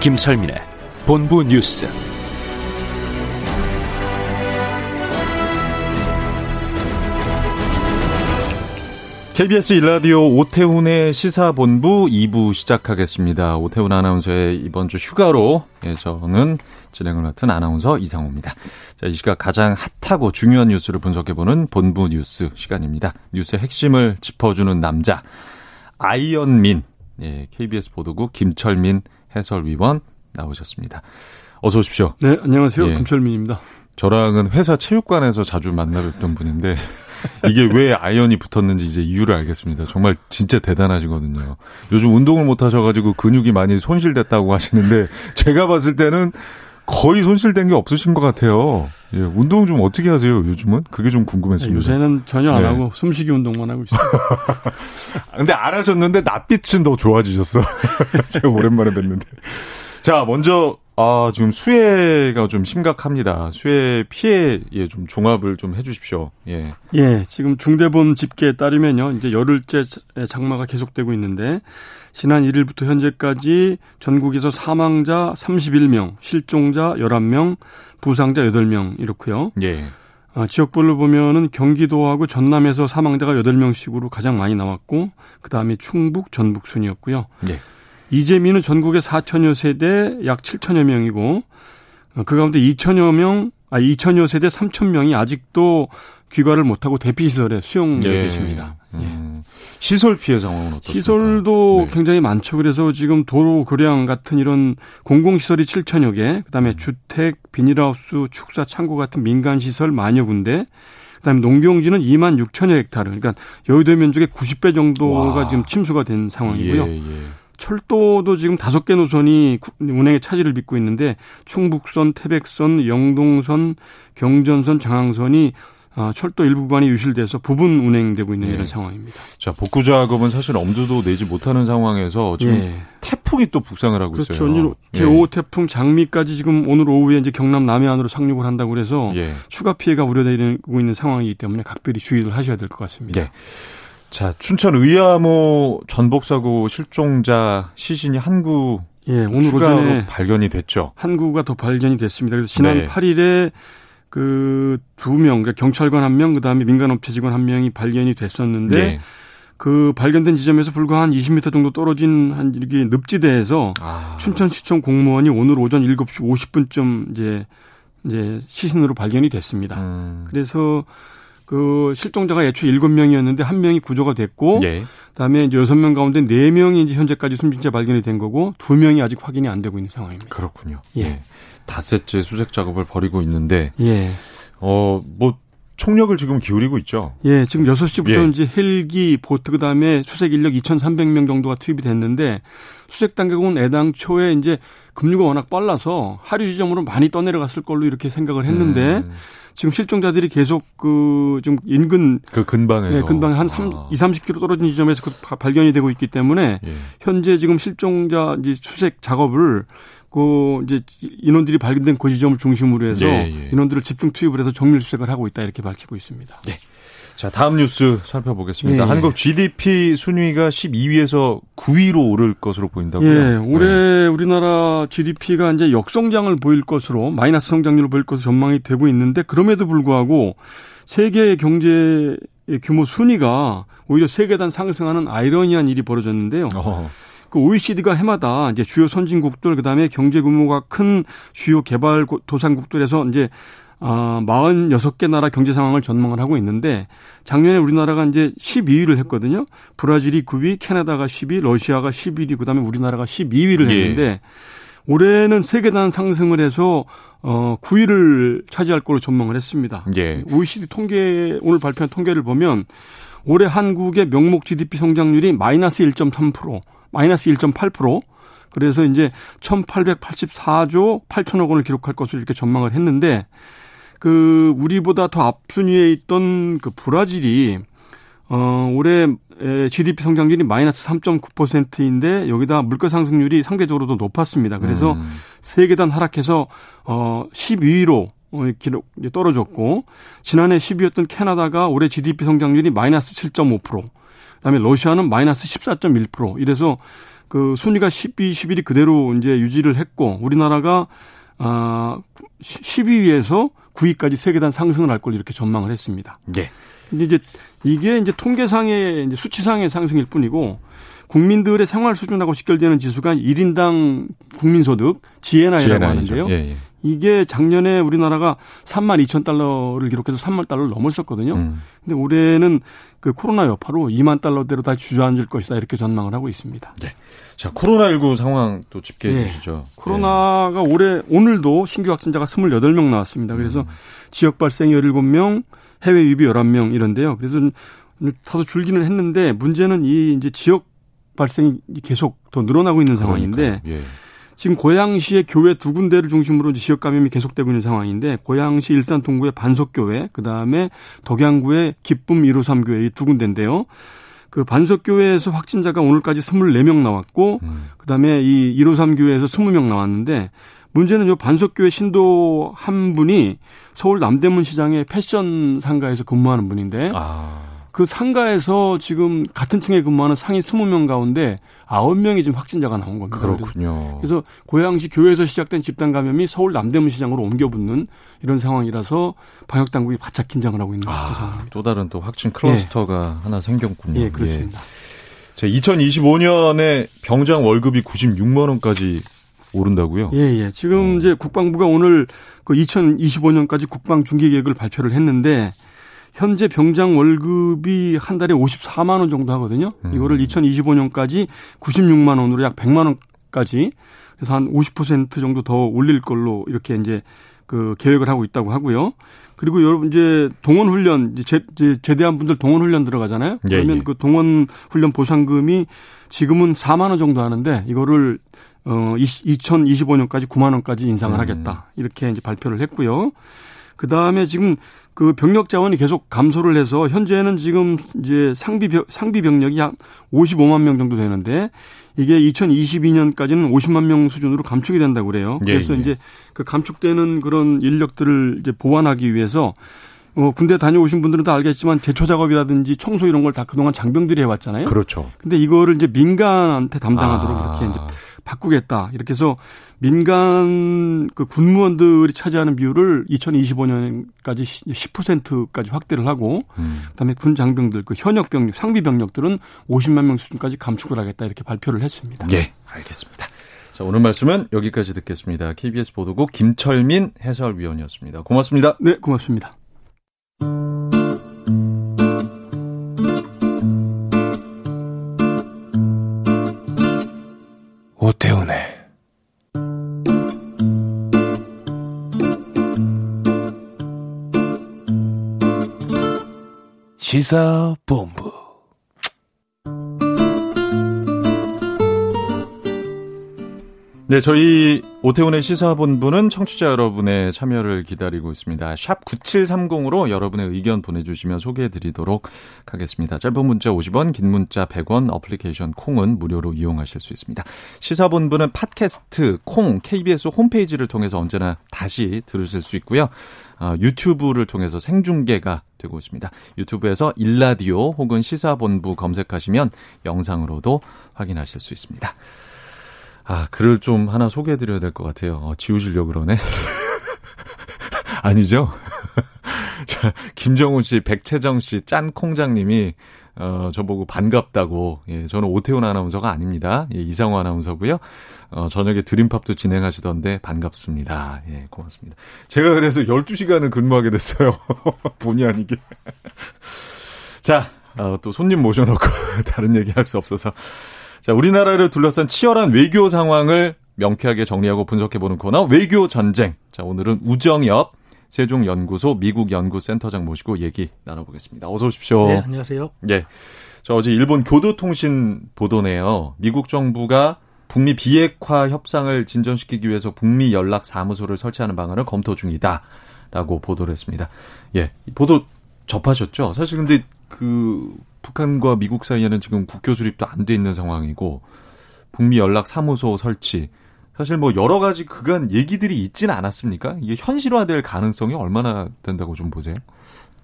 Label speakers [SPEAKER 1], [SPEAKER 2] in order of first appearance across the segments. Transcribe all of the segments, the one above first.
[SPEAKER 1] 김철민의 본부 뉴스.
[SPEAKER 2] KBS 일라디오 오태훈의 시사본부 2부 시작하겠습니다. 오태훈 아나운서의 이번 주 휴가로 예, 저는 진행을 맡은 아나운서 이상호입니다. 자, 이 시각 가장 핫하고 중요한 뉴스를 분석해보는 본부 뉴스 시간입니다. 뉴스의 핵심을 짚어주는 남자 아이언민 예, KBS 보도국 김철민 해설위원 나오셨습니다. 어서 오십시오.
[SPEAKER 3] 네, 안녕하세요.
[SPEAKER 2] 예.
[SPEAKER 3] 김철민입니다.
[SPEAKER 2] 저랑은 회사 체육관에서 자주 만나뵙던 분인데 이게 왜 아이언이 붙었는지 이제 이유를 알겠습니다. 정말 진짜 대단하시거든요. 요즘 운동을 못 하셔가지고 근육이 많이 손실됐다고 하시는데 제가 봤을 때는 거의 손실된 게 없으신 것 같아요. 예, 운동 좀 어떻게 하세요, 요즘은? 그게 좀 궁금했습니다.
[SPEAKER 3] 요새는 전혀 안
[SPEAKER 2] 네.
[SPEAKER 3] 하고 숨쉬기 운동만 하고 있어요.
[SPEAKER 2] 근데 안 하셨는데 낯빛은 더 좋아지셨어. 제가 오랜만에 뵀는데. 자, 먼저 아, 지금 수해가 좀 심각합니다. 수해 피해 예, 좀 종합을 좀 해 주십시오. 예.
[SPEAKER 3] 예, 지금 중대본 집계에 따르면요, 이제 열흘째 장마가 계속되고 있는데 지난 1일부터 현재까지 전국에서 사망자 31명, 실종자 11명, 부상자 8명 이렇고요.
[SPEAKER 2] 예.
[SPEAKER 3] 어, 지역별로 보면은 경기도하고 전남에서 사망자가 8명씩으로 가장 많이 나왔고 그다음에 충북, 전북 순이었고요.
[SPEAKER 2] 예.
[SPEAKER 3] 이재민은 전국에 4천여 세대 약 7천여 명이고 어, 그 가운데 2천여 명, 아 2천여 세대 3천 명이 아직도 귀가를 못하고 대피시설에 수용되어
[SPEAKER 2] 예.
[SPEAKER 3] 계십니다. 예.
[SPEAKER 2] 음, 시설 피해 상황은 어떻습니까?
[SPEAKER 3] 시설도
[SPEAKER 2] 네.
[SPEAKER 3] 굉장히 많죠. 그래서 지금 도로 교량 같은 이런 공공시설이 7천여 개, 그 다음에 주택, 비닐하우스, 축사, 창고 같은 민간시설 만여 군데, 그 다음에 농경지는 2만 6천여 헥타르, 그러니까 여의도 면적의 90배 정도가
[SPEAKER 2] 와.
[SPEAKER 3] 지금 침수가 된 상황이고요.
[SPEAKER 2] 예, 예.
[SPEAKER 3] 철도도 지금 다섯 개 노선이 구- 운행의 차질을 빚고 있는데 충북선, 태백선, 영동선, 경전선, 장항선이 어, 철도 일부 구간이 유실돼서 부분 운행되고 있는
[SPEAKER 2] 예.
[SPEAKER 3] 이런 상황입니다.
[SPEAKER 2] 자, 복구 작업은 사실 엄두도 내지 못하는 상황에서 지금
[SPEAKER 3] 예.
[SPEAKER 2] 태풍이 또 북상을 하고
[SPEAKER 3] 그렇죠.
[SPEAKER 2] 있어요.
[SPEAKER 3] 이제 제5호 태풍 장미까지 지금 오늘 오후에 이제 경남 남해안으로 상륙을 한다고 그래서
[SPEAKER 2] 예.
[SPEAKER 3] 추가 피해가 우려되고 있는 상황이기 때문에 각별히 주의를 하셔야 될 것 같습니다.
[SPEAKER 2] 예. 자, 춘천 의아모 전복 사고 실종자 시신이 한구
[SPEAKER 3] 예, 오늘 오전에
[SPEAKER 2] 발견이 됐죠.
[SPEAKER 3] 한 구가 더 발견이 됐습니다. 그래서 지난
[SPEAKER 2] 네.
[SPEAKER 3] 8일에 그 두 명, 그러니까 경찰관 한 명, 그다음에 민간업체 직원 한 명이 발견이 됐었는데
[SPEAKER 2] 네.
[SPEAKER 3] 그 발견된 지점에서 불과 한 20m 정도 떨어진 한 이렇게 늪지대에서
[SPEAKER 2] 아,
[SPEAKER 3] 춘천시청 공무원이 오늘 오전 7시 50분쯤 이제 이제 시신으로 발견이 됐습니다.
[SPEAKER 2] 음,
[SPEAKER 3] 그래서 그 실종자가 애초에 7명이었는데 한 명이 구조가 됐고
[SPEAKER 2] 예.
[SPEAKER 3] 그다음에 이제 6명 가운데 4명이 이제 현재까지 숨진 채 발견이 된 거고 2명이 아직 확인이 안 되고 있는 상황입니다.
[SPEAKER 2] 그렇군요.
[SPEAKER 3] 예.
[SPEAKER 2] 예. 닷새째 수색 작업을 벌이고 있는데
[SPEAKER 3] 예.
[SPEAKER 2] 어, 뭐 총력을 지금 기울이고 있죠.
[SPEAKER 3] 예, 지금 6시부터
[SPEAKER 2] 예.
[SPEAKER 3] 이제 헬기, 보트 그다음에 수색 인력 2,300명 정도가 투입이 됐는데 수색 단계군 애당초에 이제 급류가 워낙 빨라서 하류 지점으로 많이 떠내려갔을 걸로 이렇게 생각을 했는데
[SPEAKER 2] 음,
[SPEAKER 3] 지금 실종자들이 계속 그 좀 인근
[SPEAKER 2] 그 근방에서
[SPEAKER 3] 예, 근방에 한 3,
[SPEAKER 2] 아,
[SPEAKER 3] 2, 30km 떨어진 지점에서 그 바- 발견이 되고 있기 때문에
[SPEAKER 2] 예.
[SPEAKER 3] 현재 지금 실종자 이제 수색 작업을 그 이제 인원들이 발견된 그 지점을 중심으로 해서
[SPEAKER 2] 예, 예.
[SPEAKER 3] 인원들을 집중 투입을 해서 정밀 수색을 하고 있다 이렇게 밝히고 있습니다.
[SPEAKER 2] 자, 다음 뉴스 살펴보겠습니다.
[SPEAKER 3] 예, 예.
[SPEAKER 2] 한국 GDP 순위가 12위에서 9위로 오를 것으로 보인다고요?
[SPEAKER 3] 예, 올해
[SPEAKER 2] 네.
[SPEAKER 3] 우리나라 GDP가 이제 역성장을 보일 것으로 마이너스 성장률을 보일 것으로 전망이 되고 있는데 그럼에도 불구하고 세계 경제의 규모 순위가 오히려 세계단 상승하는 아이러니한 일이 벌어졌는데요.
[SPEAKER 2] 어,
[SPEAKER 3] 그 OECD가 해마다 이제 주요 선진국들 그다음에 경제 규모가 큰 주요 개발 도상국들에서 이제 아, 46개 나라 경제 상황을 전망을 하고 있는데 작년에 우리나라가 이제 12위를 했거든요. 브라질이 9위, 캐나다가 10위, 러시아가 11위, 그다음에 우리나라가 12위를
[SPEAKER 2] 예.
[SPEAKER 3] 했는데 올해는 세계단 상승을 해서 어 9위를 차지할 걸로 전망을 했습니다.
[SPEAKER 2] 예.
[SPEAKER 3] OECD 통계 오늘 발표한 통계를 보면 올해 한국의 명목 GDP 성장률이 마이너스 1.3%, 마이너스 1.8%. 그래서 이제 1884조 8천억 원을 기록할 것으로 이렇게 전망을 했는데 그 우리보다 더 앞순위에 있던 그 브라질이 어 올해 GDP 성장률이 마이너스 3.9%인데 여기다 물가 상승률이 상대적으로 도 높았습니다. 그래서 음. 세 계단 하락해서 어 12위로 어, 기록 떨어졌고 지난해 10위였던 캐나다가 올해 GDP 성장률이 마이너스 7.5%, 그다음에 러시아는 마이너스 14.1% 이래서 그 순위가 12, 11이 그대로 이제 유지를 했고 우리나라가 아 10위에서 9위까지 세계단 상승을 할 걸 이렇게 전망을 했습니다.
[SPEAKER 2] 네.
[SPEAKER 3] 근데 이제 이게 이제 통계상의 이제 수치상의 상승일 뿐이고 국민들의 생활 수준하고 직결되는 지수가 1인당 국민소득 GNI라고 하는데요. 예, 예. 이게 작년에 우리나라가 3만 2천 달러를 기록해서 3만 달러를 넘었었거든요. 음. 근데 올해는 그 코로나 여파로 2만 달러대로 다시 주저앉을 것이다 이렇게 전망을 하고 있습니다.
[SPEAKER 2] 네. 자, 코로나19 상황 또 집계해 네. 주시죠.
[SPEAKER 3] 코로나가 네. 올해 오늘도 신규 확진자가 28명 나왔습니다. 그래서 음. 지역 발생 17명, 해외 유입이 11명 이런데요. 그래서 다소 줄기는 했는데 문제는 이 이제 지역 발생이 계속 더 늘어나고 있는 상황인데 예. 지금 고양시의 교회 두 군데를 중심으로 지역 감염이 계속되고 있는 상황인데 고양시 일산 동구의 반석교회 그다음에 덕양구의 기쁨 153 교회 이 두 군데인데요. 그 반석교회에서 확진자가 오늘까지 24명 나왔고 음. 그다음에 이 153 교회에서 20명 나왔는데 문제는 요 반석교회 신도 한 분이 서울 남대문 시장의 패션 상가에서 근무하는 분인데 아. 그 상가에서 지금 같은 층에 근무하는 상위 20명 가운데 9명이 지금 확진자가 나온 겁니다.
[SPEAKER 2] 그렇군요.
[SPEAKER 3] 그래서 고양시 교회에서 시작된 집단 감염이 서울 남대문 시장으로 옮겨 붙는 이런 상황이라서 방역 당국이 바짝 긴장을 하고 있는 아, 상황입니다.
[SPEAKER 2] 또 다른 또 확진 클러스터가 예. 하나 생겼군요.
[SPEAKER 3] 예, 그렇습니다.
[SPEAKER 2] 예. 2025년에 병장 월급이 96만 원까지 오른다고요?
[SPEAKER 3] 예, 예. 지금 어. 이제 국방부가 오늘 그 2025년까지 국방 중계 계획을 발표를 했는데 현재 병장 월급이 한 달에 54만 원 정도 하거든요. 음. 이거를 2025년까지 96만 원으로 약 100만 원까지 그래서 한 50% 정도 더 올릴 걸로 이렇게 이제 그 계획을 하고 있다고 하고요. 그리고 여러분 이제 동원 훈련 이제 제대한 분들 동원 훈련 들어가잖아요. 예, 그러면 예, 예. 그 동원 훈련 보상금이 지금은 4만 원 정도 하는데 이거를 어 2025년까지 9만 원까지 인상을 음. 하겠다. 이렇게 이제 발표를 했고요. 그다음에 지금 그 병력 자원이 계속 감소를 해서 현재는 지금 이제 상비 상비 병력이 약 55만 명 정도 되는데 이게 2022년까지는 50만 명 수준으로 감축이 된다고 그래요. 예, 그래서 예, 예. 이제 그 감축되는 그런 인력들을 이제 보완하기 위해서 어, 군대 다녀오신 분들은 다 알겠지만 제초 작업이라든지 청소 이런 걸 다 그동안 장병들이 해왔잖아요.
[SPEAKER 2] 그렇죠.
[SPEAKER 3] 근데 이거를 이제 민간한테 담당하도록 아. 이렇게 이제 바꾸겠다. 이렇게 해서 민간 그 군무원들이 차지하는 비율을 2025년까지 10%까지 확대를 하고 음. 그다음에 군 장병들 그 현역 병력, 상비 병력들은 50만 명 수준까지 감축을 하겠다 이렇게 발표를 했습니다.
[SPEAKER 2] 예, 알겠습니다. 자, 오늘 말씀은 여기까지 듣겠습니다. KBS 보도국 김철민 해설위원이었습니다. 고맙습니다.
[SPEAKER 3] 네, 고맙습니다.
[SPEAKER 1] 오태훈의 시사본부
[SPEAKER 2] 네, 저희 오태훈의 시사본부는 청취자 여러분의 참여를 기다리고 있습니다. 샵 9730으로 여러분의 의견 보내주시면 소개해드리도록 하겠습니다. 짧은 문자 50원, 긴 문자 100원, 어플리케이션 콩은 무료로 이용하실 수 있습니다. 시사본부는 팟캐스트, 콩, KBS 홈페이지를 통해서 언제나 다시 들으실 수 있고요. 어, 유튜브를 통해서 생중계가 되고 있습니다. 유튜브에서 일라디오 혹은 시사본부 검색하시면 영상으로도 확인하실 수 있습니다. 아, 글을 좀 하나 소개해드려야 될 것 같아요. 어, 지우시려고 그러네. 아니죠? 자, 김정훈 씨, 백채정 씨, 짠콩장님이, 어, 저보고 반갑다고. 예, 저는 오태훈 아나운서가 아닙니다. 예, 이상호 아나운서고요. 어, 저녁에 드림팝도 진행하시던데 반갑습니다. 예, 고맙습니다. 제가 그래서 12시간을 근무하게 됐어요. 본의 아니게. 자, 어, 또 손님 모셔놓고 다른 얘기 할 수 없어서 자, 우리나라를 둘러싼 치열한 외교 상황을 명쾌하게 정리하고 분석해보는 코너 외교 전쟁. 자, 오늘은 우정엽 세종연구소 미국 연구센터장 모시고 얘기 나눠보겠습니다. 어서 오십시오.
[SPEAKER 4] 네, 안녕하세요.
[SPEAKER 2] 예. 저 어제 일본 교도통신 보도네요. 미국 정부가 북미 비핵화 협상을 진전시키기 위해서 북미 연락 사무소를 설치하는 방안을 검토 중이다라고 보도를 했습니다. 예. 보도 접하셨죠? 사실 근데 그 북한과 미국 사이에는 지금 국교 수립도 안 돼 있는 상황이고 북미 연락 사무소 설치 사실 뭐 여러 가지 그간 얘기들이 있지는 않았습니까? 이게 현실화될 가능성이 얼마나 된다고 좀 보세요?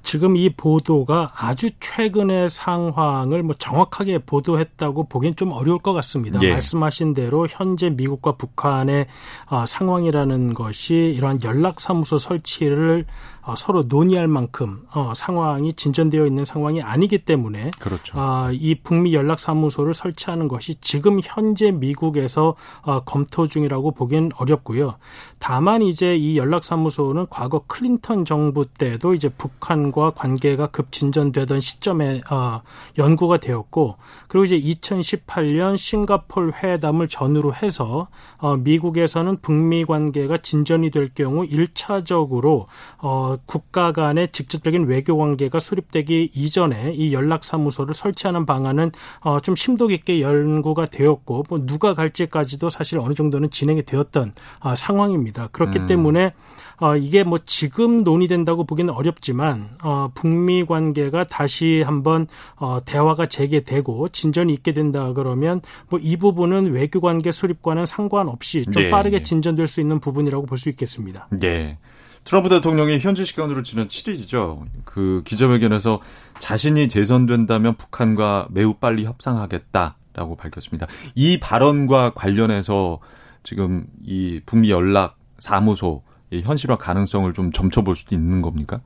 [SPEAKER 4] 지금 이 보도가 아주 최근의 상황을 뭐 정확하게 보도했다고 보기엔 좀 어려울 것 같습니다. 예. 말씀하신 대로 현재 미국과 북한의 아, 상황이라는 것이 이러한 연락사무소 설치를 어, 서로 논의할 만큼 어, 상황이 진전되어 있는 상황이 아니기 때문에
[SPEAKER 2] 그렇죠.
[SPEAKER 4] 어, 이 북미 연락 사무소를 설치하는 것이 지금 현재 미국에서 어, 검토 중이라고 보기엔 어렵고요. 다만 이제 이 연락 사무소는 과거 클린턴 정부 때도 이제 북한과 관계가 급 진전되던 시점에 어, 연구가 되었고 그리고 이제 2018년 싱가폴 회담을 전후로 해서 어, 미국에서는 북미 관계가 진전이 될 경우 1차적으로 어 국가 간의 직접적인 외교 관계가 수립되기 이전에 이 연락사무소를 설치하는 방안은 어, 좀 심도 깊게 연구가 되었고 뭐 누가 갈지까지도 사실 어느 정도는 진행이 되었던 어, 상황입니다. 그렇기 음. 때문에 어, 이게 뭐 지금 논의된다고 보기는 어렵지만 어, 북미 관계가 다시 한번 어, 대화가 재개되고 진전이 있게 된다 그러면 뭐 이 부분은 외교 관계 수립과는 상관없이 좀 네. 빠르게 진전될 수 있는 부분이라고 볼 수 있겠습니다.
[SPEAKER 2] 네. 트럼프 대통령이 현지 시간으로 지난 7일이죠. 그 기자회견에서 자신이 재선된다면 북한과 매우 빨리 협상하겠다라고 밝혔습니다. 이 발언과 관련해서 지금 이 북미 연락 사무소 현실화 가능성을 좀 점쳐볼 수도 있는 겁니까?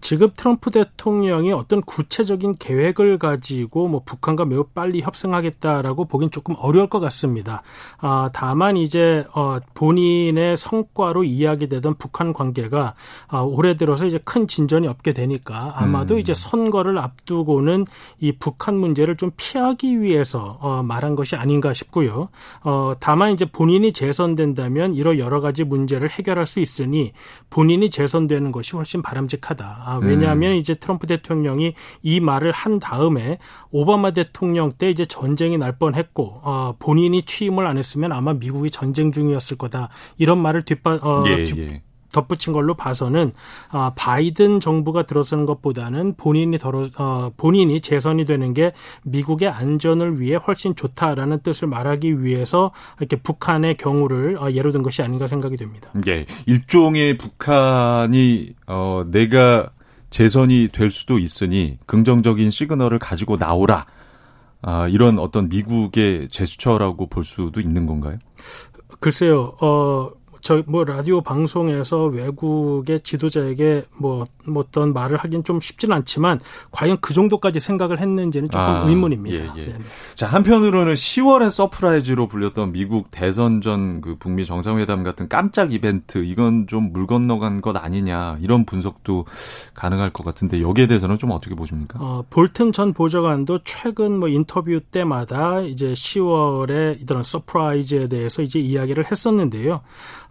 [SPEAKER 4] 지금 트럼프 대통령이 어떤 구체적인 계획을 가지고 뭐 북한과 매우 빨리 협상하겠다라고 보긴 조금 어려울 것 같습니다. 아, 다만 이제 어, 본인의 성과로 이야기되던 북한 관계가 아, 올해 들어서 이제 큰 진전이 없게 되니까 아마도 음. 이제 선거를 앞두고는 이 북한 문제를 좀 피하기 위해서 어, 말한 것이 아닌가 싶고요. 어, 다만 이제 본인이 재선된다면 이런 여러 가지 문제를 해결할 수 있으니 본인이 재선되는 것이 훨씬 바람직 하다. 아, 왜냐하면 음. 이제 트럼프 대통령이 이 말을 한 다음에 오바마 대통령 때 이제 전쟁이 날 뻔했고 어, 본인이 취임을 안 했으면 아마 미국이 전쟁 중이었을 거다 이런 말을 뒷바 어, 예, 예. 덧붙인 걸로 봐서는 아, 바이든 정부가 들어서는 것보다는 본인이 더러, 어, 본인이 재선이 되는 게 미국의 안전을 위해 훨씬 좋다라는 뜻을 말하기 위해서 이렇게 북한의 경우를 어, 예로 든 것이 아닌가 생각이 됩니다.
[SPEAKER 2] 예, 일종의 북한이 어, 내가 재선이 될 수도 있으니 긍정적인 시그널을 가지고 나오라. 아, 이런 어떤 미국의 제스처라고 볼 수도 있는 건가요?
[SPEAKER 4] 글쎄요, 어, 저 뭐 라디오 방송에서 외국의 지도자에게 뭐, 뭐 어떤 말을 하긴 좀 쉽지는 않지만 과연 그 정도까지 생각을 했는지는 조금 아, 의문입니다.
[SPEAKER 2] 예, 예. 자 한편으로는 10월에 서프라이즈로 불렸던 미국 대선 전 그 북미 정상회담 같은 깜짝 이벤트 이건 좀 물 건너간 것 아니냐 이런 분석도 가능할 것 같은데 여기에 대해서는 좀 어떻게 보십니까?
[SPEAKER 4] 어, 볼튼 전 보좌관도 최근 뭐 인터뷰 때마다 이제 10월에 이런 서프라이즈에 대해서 이제 이야기를 했었는데요.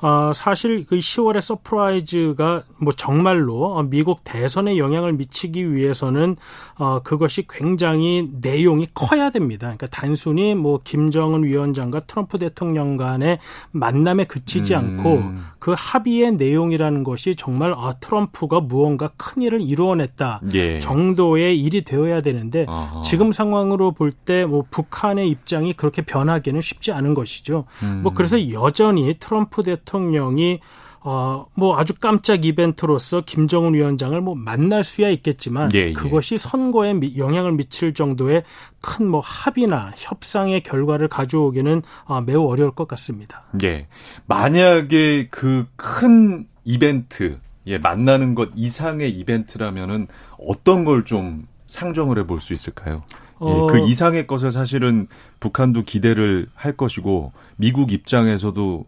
[SPEAKER 4] 어, 사실 그 10월의 서프라이즈가 뭐 정말로 미국 대선에 영향을 미치기 위해서는 어, 그것이 굉장히 내용이 커야 됩니다. 그러니까 단순히 뭐 김정은 위원장과 트럼프 대통령 간의 만남에 그치지 음. 않고 그 합의의 내용이라는 것이 정말 아, 트럼프가 무언가 큰 일을 이루어냈다 예. 정도의 일이 되어야 되는데 어허. 지금 상황으로 볼 때 뭐 북한의 입장이 그렇게 변하기는 쉽지 않은 것이죠. 음. 뭐 그래서 여전히 트럼프 대통령 대통령이 어, 뭐 아주 깜짝 이벤트로서 김정은 위원장을 뭐 만날 수야 있겠지만 예, 예. 그것이 선거에 미, 영향을 미칠 정도의 큰 뭐 합의나 협상의 결과를 가져오기는 어, 매우 어려울 것 같습니다.
[SPEAKER 2] 예. 만약에 그 큰 이벤트, 예, 만나는 것 이상의 이벤트라면은 어떤 걸 좀 상정을 해볼 수 있을까요? 예, 어... 그 이상의 것을 사실은 북한도 기대를 할 것이고 미국 입장에서도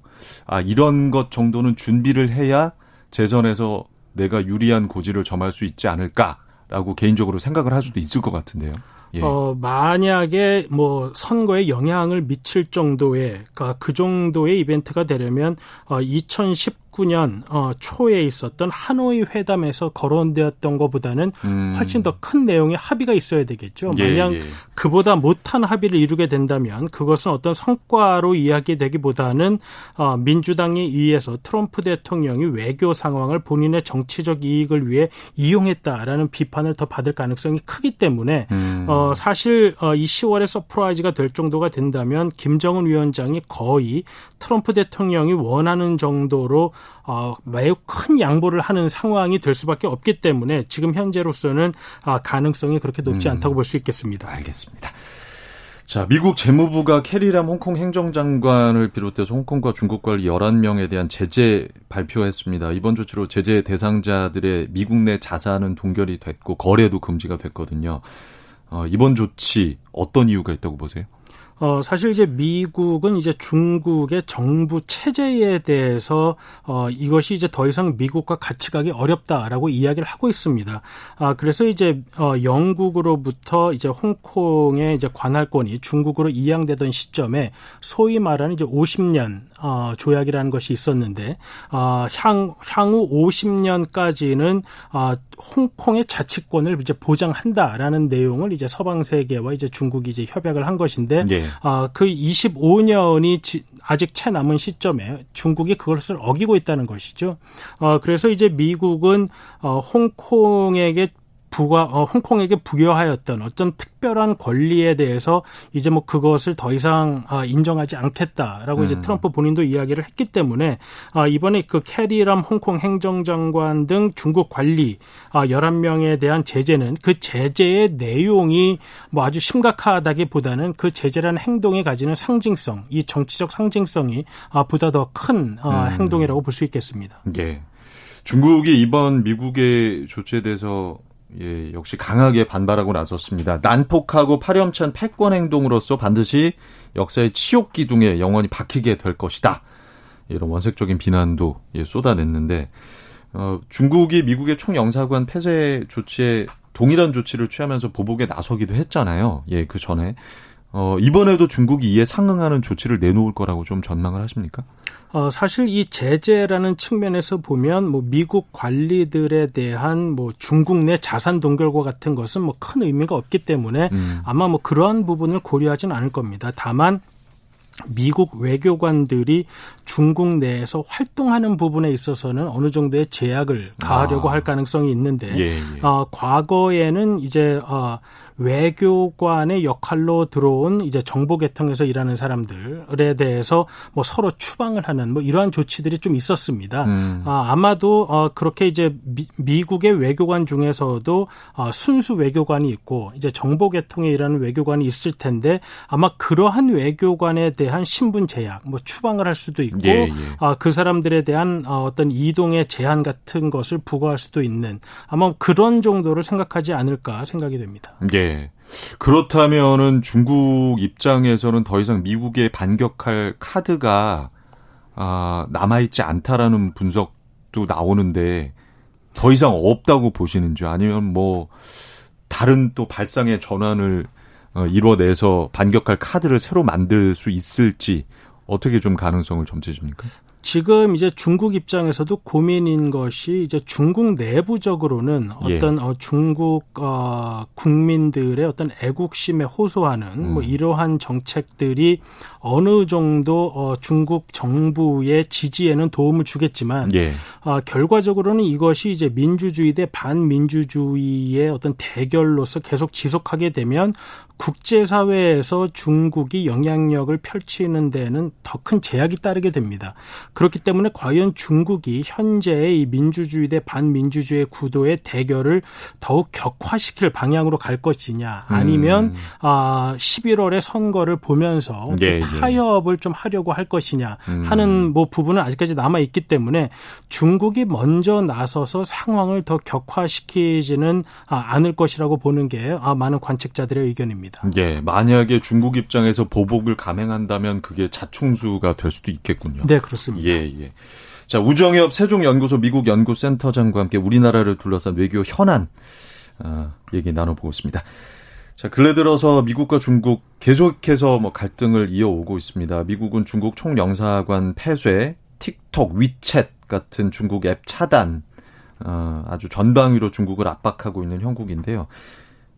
[SPEAKER 2] 아 이런 것 정도는 준비를 해야 재선에서 내가 유리한 고지를 점할 수 있지 않을까라고 개인적으로 생각을 할 수도 있을 것 같은데요.
[SPEAKER 4] 예. 어, 만약에 뭐 선거에 영향을 미칠 정도의 그러니까 그 정도의 이벤트가 되려면 어, 2019 2019년 어, 초에 있었던 하노이 회담에서 거론되었던 것보다는
[SPEAKER 2] 음.
[SPEAKER 4] 훨씬 더 큰 내용의 합의가 있어야 되겠죠.
[SPEAKER 2] 예,
[SPEAKER 4] 만약
[SPEAKER 2] 예.
[SPEAKER 4] 그보다 못한 합의를 이루게 된다면 그것은 어떤 성과로 이야기되기보다는 어, 민주당에 의해서 트럼프 대통령이 외교 상황을 본인의 정치적 이익을 위해 이용했다라는 비판을 더 받을 가능성이 크기 때문에
[SPEAKER 2] 음.
[SPEAKER 4] 어, 사실 어, 이 10월에 surprise가 될 정도가 된다면 김정은 위원장이 거의 트럼프 대통령이 원하는 정도로 어, 매우 큰 양보를 하는 상황이 될 수밖에 없기 때문에 지금 현재로서는 아, 가능성이 그렇게 높지
[SPEAKER 2] 음.
[SPEAKER 4] 않다고 볼 수 있겠습니다.
[SPEAKER 2] 알겠습니다. 자, 미국 재무부가 캐리람 홍콩 행정장관을 비롯해서 홍콩과 중국 관리 11명에 대한 제재 발표했습니다. 이번 조치로 제재 대상자들의 미국 내 자산은 동결이 됐고 거래도 금지가 됐거든요. 어, 이번 조치 어떤 이유가 있다고 보세요?
[SPEAKER 4] 어, 사실 이제 미국은 이제 중국의 정부 체제에 대해서 어, 이것이 이제 더 이상 미국과 같이 가기 어렵다라고 이야기를 하고 있습니다. 아, 그래서 이제 어, 영국으로부터 이제 홍콩의 이제 관할권이 중국으로 이양되던 시점에 소위 말하는 이제 50년 어, 조약이라는 것이 있었는데 어, 향 향후 50년까지는 어, 홍콩의 자치권을 이제 보장한다라는 내용을 이제 서방 세계와 이제 중국이 이제 협약을 한 것인데
[SPEAKER 2] 예.
[SPEAKER 4] 아, 그 25년이 지, 아직 채 남은 시점에 중국이 그것을 어기고 있다는 것이죠. 어, 그래서 이제 미국은 어, 홍콩에게 부가 어, 홍콩에게 부여하였던 어떤 특별한 권리에 대해서 이제 뭐 그것을 더 이상 아, 인정하지 않겠다라고 이제
[SPEAKER 2] 음.
[SPEAKER 4] 트럼프 본인도 이야기를 했기 때문에 아, 이번에 그 캐리람 홍콩 행정장관 등 중국 관리 아, 11명에 대한 제재는 그 제재의 내용이 뭐 아주 심각하다기보다는 그 제재라는 행동이 가지는 상징성, 이 정치적 상징성이 아, 보다 더큰 어,
[SPEAKER 2] 음.
[SPEAKER 4] 행동이라고 볼 수 있겠습니다.
[SPEAKER 2] 예. 중국이 이번 미국의 조치에 대해서 예, 역시 강하게 반발하고 나섰습니다. 난폭하고 파렴치한 패권 행동으로서 반드시 역사의 치욕 기둥에 영원히 박히게 될 것이다. 이런 원색적인 비난도 예, 쏟아냈는데 어, 중국이 미국의 총영사관 폐쇄 조치에 동일한 조치를 취하면서 보복에 나서기도 했잖아요. 예, 그 전에 어, 이번에도 중국이 이에 상응하는 조치를 내놓을 거라고 좀 전망을 하십니까?
[SPEAKER 4] 어, 사실 이 제재라는 측면에서 보면 뭐 미국 관리들에 대한 뭐 중국 내 자산 동결과 같은 것은 뭐 큰 의미가 없기 때문에
[SPEAKER 2] 음.
[SPEAKER 4] 아마 뭐 그러한 부분을 고려하지는 않을 겁니다. 다만 미국 외교관들이 중국 내에서 활동하는 부분에 있어서는 어느 정도의 제약을 가하려고
[SPEAKER 2] 아.
[SPEAKER 4] 할 가능성이 있는데
[SPEAKER 2] 예, 예.
[SPEAKER 4] 어, 과거에는 이제 어, 외교관의 역할로 들어온 이제 정보 계통에서 일하는 사람들에 대해서 뭐 서로 추방을 하는 뭐 이러한 조치들이 좀 있었습니다.
[SPEAKER 2] 음.
[SPEAKER 4] 아, 아마도 어, 그렇게 이제 미, 국의 외교관 중에서도 어, 순수 외교관이 있고 이제 정보 계통에 일하는 외교관이 있을 텐데 아마 그러한 외교관에 대한 신분 제약, 뭐 추방을 할 수도 있고
[SPEAKER 2] 예, 예.
[SPEAKER 4] 아, 그 사람들에 대한 어, 어떤 이동의 제한 같은 것을 부과할 수도 있는 아마 그런 정도를 생각하지 않을까 생각이 됩니다.
[SPEAKER 2] 예. 그렇다면은 중국 입장에서는 더 이상 미국에 반격할 카드가 아, 남아있지 않다라는 분석도 나오는데 더 이상 없다고 보시는지 아니면 뭐 다른 또 발상의 전환을 어, 이뤄내서 반격할 카드를 새로 만들 수 있을지 어떻게 좀 가능성을 점치십니까?
[SPEAKER 4] 지금 이제 중국 입장에서도 고민인 것이 이제 중국 내부적으로는
[SPEAKER 2] 예.
[SPEAKER 4] 어떤 어, 중국 어, 국민들의 어떤 애국심에 호소하는
[SPEAKER 2] 음.
[SPEAKER 4] 뭐 이러한 정책들이 어느 정도 어, 중국 정부의 지지에는 도움을 주겠지만
[SPEAKER 2] 예.
[SPEAKER 4] 아, 결과적으로는 이것이 이제 민주주의 대 반민주주의의 어떤 대결로서 계속 지속하게 되면 국제사회에서 중국이 영향력을 펼치는 데는 더 큰 제약이 따르게 됩니다. 그렇기 때문에 과연 중국이 현재의 이 민주주의 대 반민주주의 구도의 대결을 더욱 격화시킬 방향으로 갈 것이냐 아니면
[SPEAKER 2] 음.
[SPEAKER 4] 아 11월에 선거를 보면서
[SPEAKER 2] 예, 예.
[SPEAKER 4] 타협을 좀 하려고 할 것이냐
[SPEAKER 2] 음.
[SPEAKER 4] 하는 뭐 부분은 아직까지 남아 있기 때문에 중국이 먼저 나서서 상황을 더 격화시키지는 아, 않을 것이라고 보는 게 아, 많은 관측자들의 의견입니다.
[SPEAKER 2] 예. 만약에 중국 입장에서 보복을 감행한다면 그게 자충수가 될 수도 있겠군요.
[SPEAKER 4] 네 그렇습니다.
[SPEAKER 2] 예, 예. 자, 우정엽 세종연구소 미국 연구센터장과 함께 우리나라를 둘러싼 외교 현안 어, 얘기 나눠보고 있습니다. 자, 근래 들어서 미국과 중국 계속해서 뭐 갈등을 이어오고 있습니다. 미국은 중국 총영사관 폐쇄, 틱톡, 위챗 같은 중국 앱 차단, 어, 아주 전방위로 중국을 압박하고 있는 형국인데요.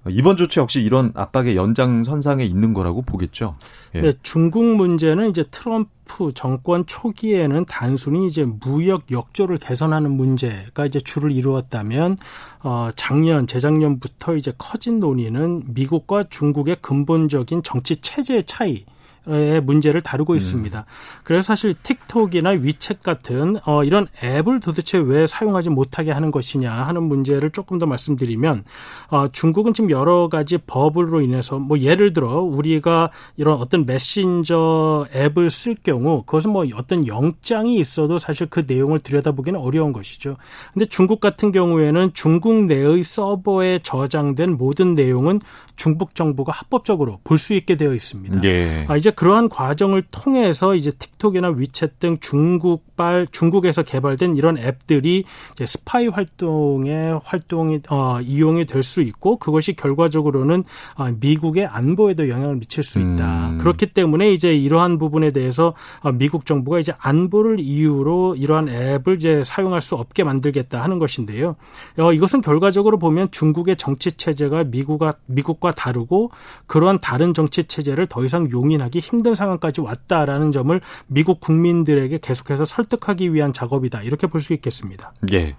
[SPEAKER 2] 이번 조치 역시 이런 압박의 연장선상에 있는 거라고 보겠죠.
[SPEAKER 4] 예. 네, 중국 문제는 이제 트럼프 정권 초기에는 단순히 이제 무역 역조를 개선하는 문제가 이제 주를 이루었다면 어 작년 재작년부터 이제 커진 논의는 미국과 중국의 근본적인 정치 체제 차이 의 문제를 다루고 음. 있습니다. 그래서 사실 틱톡이나 위챗 같은 어, 이런 앱을 도대체 왜 사용하지 못하게 하는 것이냐 하는 문제를 조금 더 말씀드리면 어, 중국은 지금 여러 가지 법으로 인해서 뭐 예를 들어 우리가 이런 어떤 메신저 앱을 쓸 경우 그것은 뭐 어떤 영장이 있어도 사실 그 내용을 들여다보기는 어려운 것이죠. 근데 중국 같은 경우에는 중국 내의 서버에 저장된 모든 내용은 중국 정부가 합법적으로 볼 수 있게 되어 있습니다. 예. 아, 이제 그러한 과정을 통해서 이제 틱톡이나 위챗 등 중국발 중국에서 개발된 이런 앱들이 이제 스파이 활동에 활동이 어, 이용이 될 수 있고 그것이 결과적으로는 어, 미국의 안보에도 영향을 미칠 수 있다. 음. 그렇기 때문에 이제 이러한 부분에 대해서 어, 미국 정부가 이제 안보를 이유로 이러한 앱을 이제 사용할 수 없게 만들겠다 하는 것인데요. 어, 이것은 결과적으로 보면 중국의 정치 체제가 미국과 미국과 다르고 그러한 다른 정치 체제를 더 이상 용인하기 힘든 상황까지 왔다라는 점을 미국 국민들에게 계속해서 설득하기 위한 작업이다. 이렇게 볼 수 있겠습니다.
[SPEAKER 2] 예.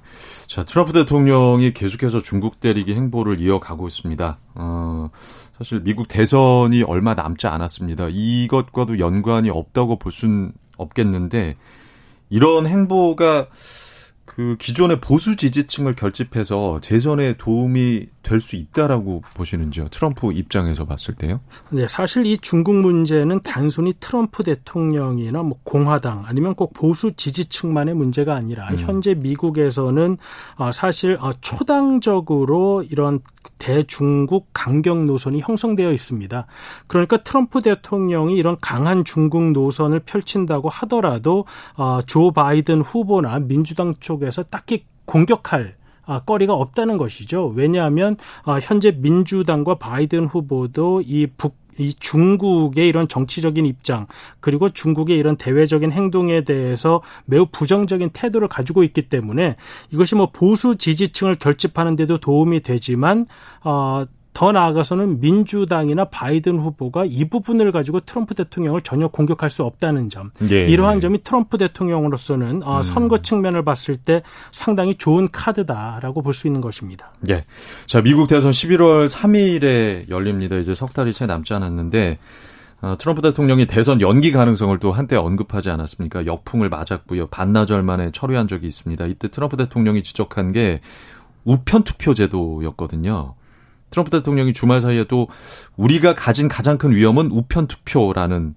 [SPEAKER 2] 자, 트럼프 대통령이 계속해서 중국 때리기 행보를 이어가고 있습니다. 어, 사실 미국 대선이 얼마 남지 않았습니다. 이것과도 연관이 없다고 볼 수는 없겠는데 이런 행보가 그 기존의 보수 지지층을 결집해서 재선에 도움이 될 수 있다라고 보시는지요? 트럼프 입장에서 봤을 때요?
[SPEAKER 4] 네, 사실 이 중국 문제는 단순히 트럼프 대통령이나 뭐 공화당 아니면 꼭 보수 지지층만의 문제가 아니라 음. 현재 미국에서는 어, 사실 어, 초당적으로 이런 대중국 강경 노선이 형성되어 있습니다. 그러니까 트럼프 대통령이 이런 강한 중국 노선을 펼친다고 하더라도 어, 조 바이든 후보나 민주당 쪽에서 딱히 공격할 아, 거리가 없다는 것이죠. 왜냐하면 아, 현재 민주당과 바이든 후보도 이 북, 이 중국의 이런 정치적인 입장 그리고 중국의 이런 대외적인 행동에 대해서 매우 부정적인 태도를 가지고 있기 때문에 이것이 뭐 보수 지지층을 결집하는 데도 도움이 되지만 어 더 나아가서는 민주당이나 바이든 후보가 이 부분을 가지고 트럼프 대통령을 전혀 공격할 수 없다는 점. 예. 이러한 점이 트럼프 대통령으로서는 어, 음. 선거 측면을 봤을 때 상당히 좋은 카드다라고 볼 수 있는 것입니다.
[SPEAKER 2] 예. 자, 미국 대선 11월 3일에 열립니다. 이제 석 달이 채 남지 않았는데 어, 트럼프 대통령이 대선 연기 가능성을 또 한때 언급하지 않았습니까? 역풍을 맞았고요. 반나절 만에 철회한 적이 있습니다. 이때 트럼프 대통령이 지적한 게 우편 투표 제도였거든요. 트럼프 대통령이 주말 사이에 도 우리가 가진 가장 큰 위험은 우편 투표라는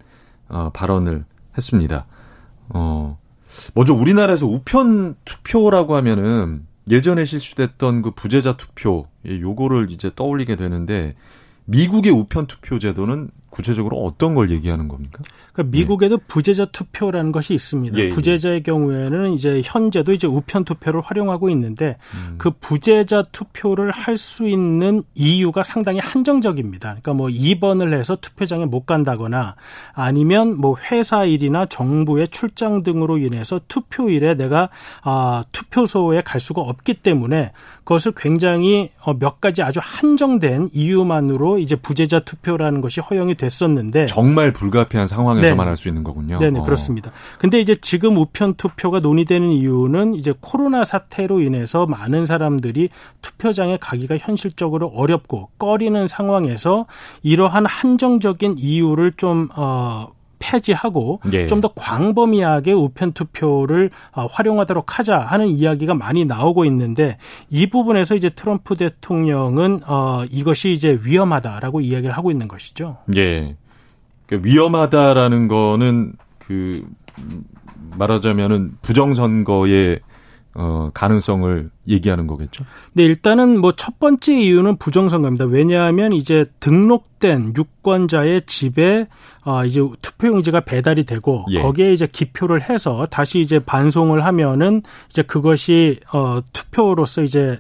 [SPEAKER 2] 어, 발언을 했습니다. 어, 먼저 우리나라에서 우편 투표라고 하면은 예전에 실시됐던 그 부재자 투표 요거를 이제 떠올리게 되는데 미국의 우편 투표 제도는 구체적으로 어떤 걸 얘기하는 겁니까?
[SPEAKER 4] 그러니까 미국에도 네. 부재자 투표라는 것이 있습니다. 예, 예. 부재자의 경우에는 이제 현재도 이제 우편 투표를 활용하고 있는데 음. 그 부재자 투표를 할 수 있는 이유가 상당히 한정적입니다. 그러니까 뭐 입원을 해서 투표장에 못 간다거나 아니면 뭐 회사 일이나 정부의 출장 등으로 인해서 투표일에 내가 아 투표소에 갈 수가 없기 때문에 그것을 굉장히 어, 몇 가지 아주 한정된 이유만으로 이제 부재자 투표라는 것이 허용이 됐었는데
[SPEAKER 2] 정말 불가피한 상황에서만 네. 할수 있는 거군요.
[SPEAKER 4] 네, 네, 어. 그렇습니다. 근데 이제 지금 우편 투표가 논의되는 이유는 이제 코로나 사태로 인해서 많은 사람들이 투표장에 가기가 현실적으로 어렵고 꺼리는 상황에서 이러한 한정적인 이유를 좀 어, 폐지하고 예. 좀더 광범위하게 우편 투표를 어, 활용하도록 하자 하는 이야기가 많이 나오고 있는데 이 부분에서 이제 트럼프 대통령은 어 이것이 이제 위험하다라고 이야기를 하고 있는 것이죠.
[SPEAKER 2] 예. 그러니까 위험하다라는 거는 그 말하자면은 부정선거의 어, 가능성을 얘기하는 거겠죠?
[SPEAKER 4] 네, 일단은 뭐 첫 번째 이유는 부정선거입니다. 왜냐하면 이제 등록된 유권자의 집에 어, 이제 투표용지가 배달이 되고 예. 거기에 이제 기표를 해서 다시 이제 반송을 하면은 이제 그것이 어, 투표로서 이제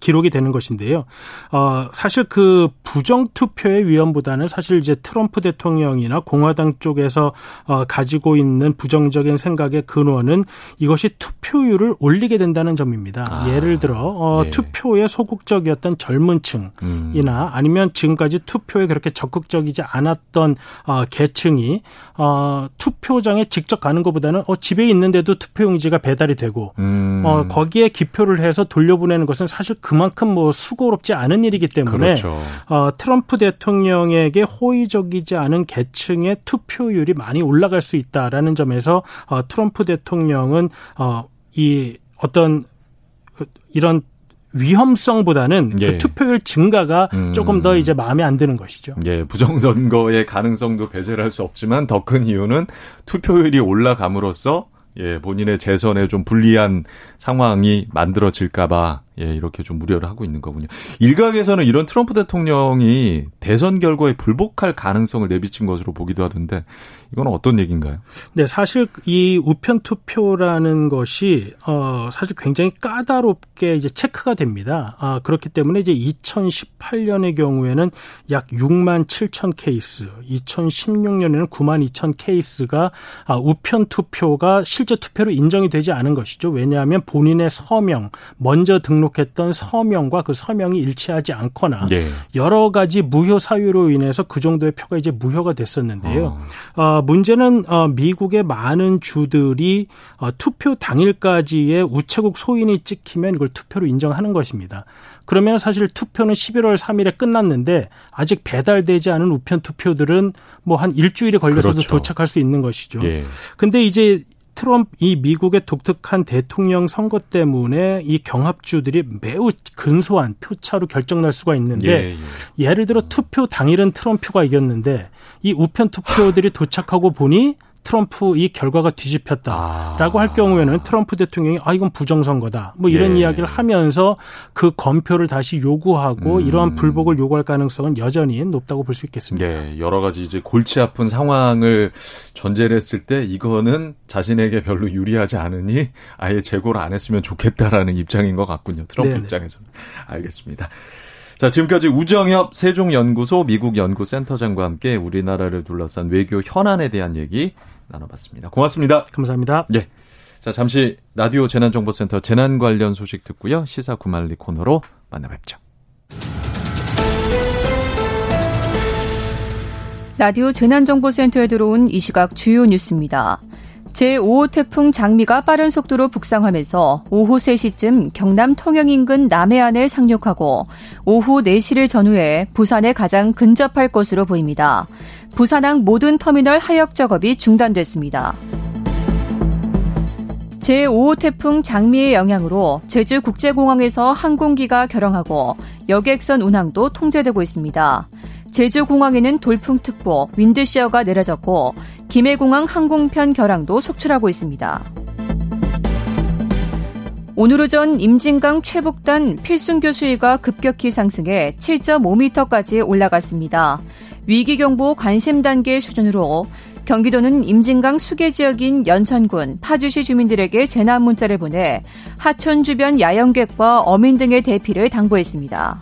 [SPEAKER 4] 기록이 되는 것인데요. 어, 사실 그 부정 투표의 위험보다는 사실 이제 트럼프 대통령이나 공화당 쪽에서 어, 가지고 있는 부정적인 생각의 근원은 이것이 투표율을 올리게 된다는 점입니다. 아, 예를 들어 어, 네. 투표에 소극적이었던 젊은 층이나 음. 아니면 지금까지 투표에 그렇게 적극적이지 않았던 어, 계층이 어, 투표장에 직접 가는 것보다는 어, 집에 있는데도 투표용지가 배달이 되고 음. 어, 거기에 기표를 해서 돌려보내는 것은 사실 그만큼 뭐 수고롭지 않은 일이기 때문에 그렇죠. 어, 트럼프 대통령에게 호의적이지 않은 계층의 투표율이 많이 올라갈 수 있다라는 점에서 어, 트럼프 대통령은 어, 이 어떤 이런 위험성보다는 그 예. 그 투표율 증가가 음. 조금 더 이제 마음에 안 드는 것이죠.
[SPEAKER 2] 예, 부정선거의 가능성도 배제를 할 수 없지만 더 큰 이유는 투표율이 올라감으로써 예, 본인의 재선에 좀 불리한 상황이 만들어질까봐 예, 이렇게 좀 우려를 하고 있는 거군요. 일각에서는 이런 트럼프 대통령이 대선 결과에 불복할 가능성을 내비친 것으로 보기도 하던데 이건 어떤 얘기인가요?
[SPEAKER 4] 네, 사실 이 우편 투표라는 것이 어 사실 굉장히 까다롭게 이제 체크가 됩니다. 아, 그렇기 때문에 이제 2018년의 경우에는 약 6만 7천 케이스, 2016년에는 9만 2천 케이스가 아, 우편 투표가 실제 투표로 인정이 되지 않은 것이죠. 왜냐하면 본인의 서명, 먼저 등록했던 서명과 그 서명이 일치하지 않거나 네. 여러 가지 무효 사유로 인해서 그 정도의 표가 이제 무효가 됐었는데요. 어. 어 문제는 어, 미국의 많은 주들이 어, 투표 당일까지의 우체국 소인이 찍히면 이걸 투표로 인정하는 것입니다. 그러면 사실 투표는 11월 3일에 끝났는데 아직 배달되지 않은 우편 투표들은 뭐 한 일주일이 걸려서도 그렇죠. 도착할 수 있는 것이죠. 예. 근데 이제 트럼프 이 미국의 독특한 대통령 선거 때문에 이 경합주들이 매우 근소한 표차로 결정날 수가 있는데 예, 예. 를 들어 투표 당일은 트럼프가 이겼는데 이 우편 투표들이 도착하고 보니 트럼프 이 결과가 뒤집혔다라고 아. 할 경우에는 트럼프 대통령이 아 이건 부정선거다 뭐 이런 예. 이야기를 하면서 그 검표를 다시 요구하고 음. 이러한 불복을 요구할 가능성은 여전히 높다고 볼 수 있겠습니다.
[SPEAKER 2] 예, 여러 가지 이제 골치 아픈 상황을 전제를 했을 때 이거는 자신에게 별로 유리하지 않으니 아예 재고를 안 했으면 좋겠다라는 입장인 것 같군요. 트럼프 네네. 입장에서는 알겠습니다. 자, 지금까지 우정협 세종연구소 미국 연구센터장과 함께 우리나라를 둘러싼 외교 현안에 대한 얘기 나눠봤습니다. 고맙습니다.
[SPEAKER 4] 감사합니다.
[SPEAKER 2] 예. 자, 잠시 라디오 재난정보센터 재난 관련 소식 듣고요. 시사 구말리 코너로 만나 뵙죠.
[SPEAKER 5] 라디오 재난정보센터에 들어온 이 시각 주요 뉴스입니다. 제5호 태풍 장미가 빠른 속도로 북상하면서 오후 3시쯤 경남 통영 인근 남해안을 상륙하고 오후 4시를 전후해 부산에 가장 근접할 것으로 보입니다. 부산항 모든 터미널 하역 작업이 중단됐습니다. 제5호 태풍 장미의 영향으로 제주국제공항에서 항공기가 결항하고 여객선 운항도 통제되고 있습니다. 제주공항에는 돌풍특보, 윈드시어가 내려졌고 김해공항 항공편 결항도 속출하고 있습니다. 오늘 오전 임진강 최북단 필순교 수위가 급격히 상승해 7.5m까지 올라갔습니다. 위기경보 관심 단계 수준으로 경기도는 임진강 수계 지역인 연천군, 파주시 주민들에게 재난 문자를 보내 하천 주변 야영객과 어민 등의 대피를 당부했습니다.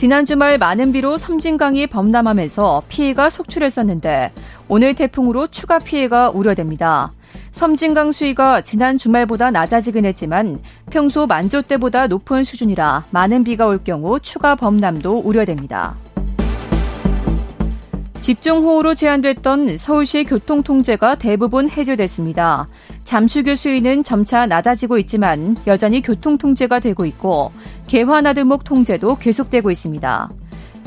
[SPEAKER 5] 지난 주말 많은 비로 섬진강이 범람하면서 피해가 속출했었는데 오늘 태풍으로 추가 피해가 우려됩니다. 섬진강 수위가 지난 주말보다 낮아지긴 했지만 평소 만조 때보다 높은 수준이라 많은 비가 올 경우 추가 범람도 우려됩니다. 집중호우로 제한됐던 서울시 교통 통제가 대부분 해제됐습니다. 잠수교 수위는 점차 낮아지고 있지만 여전히 교통 통제가 되고 있고 개화나들목 통제도 계속되고 있습니다.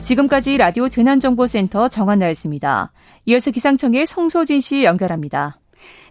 [SPEAKER 5] 지금까지 라디오 재난정보센터 정한나였습니다. 이어서 기상청의 송소진 씨 연결합니다.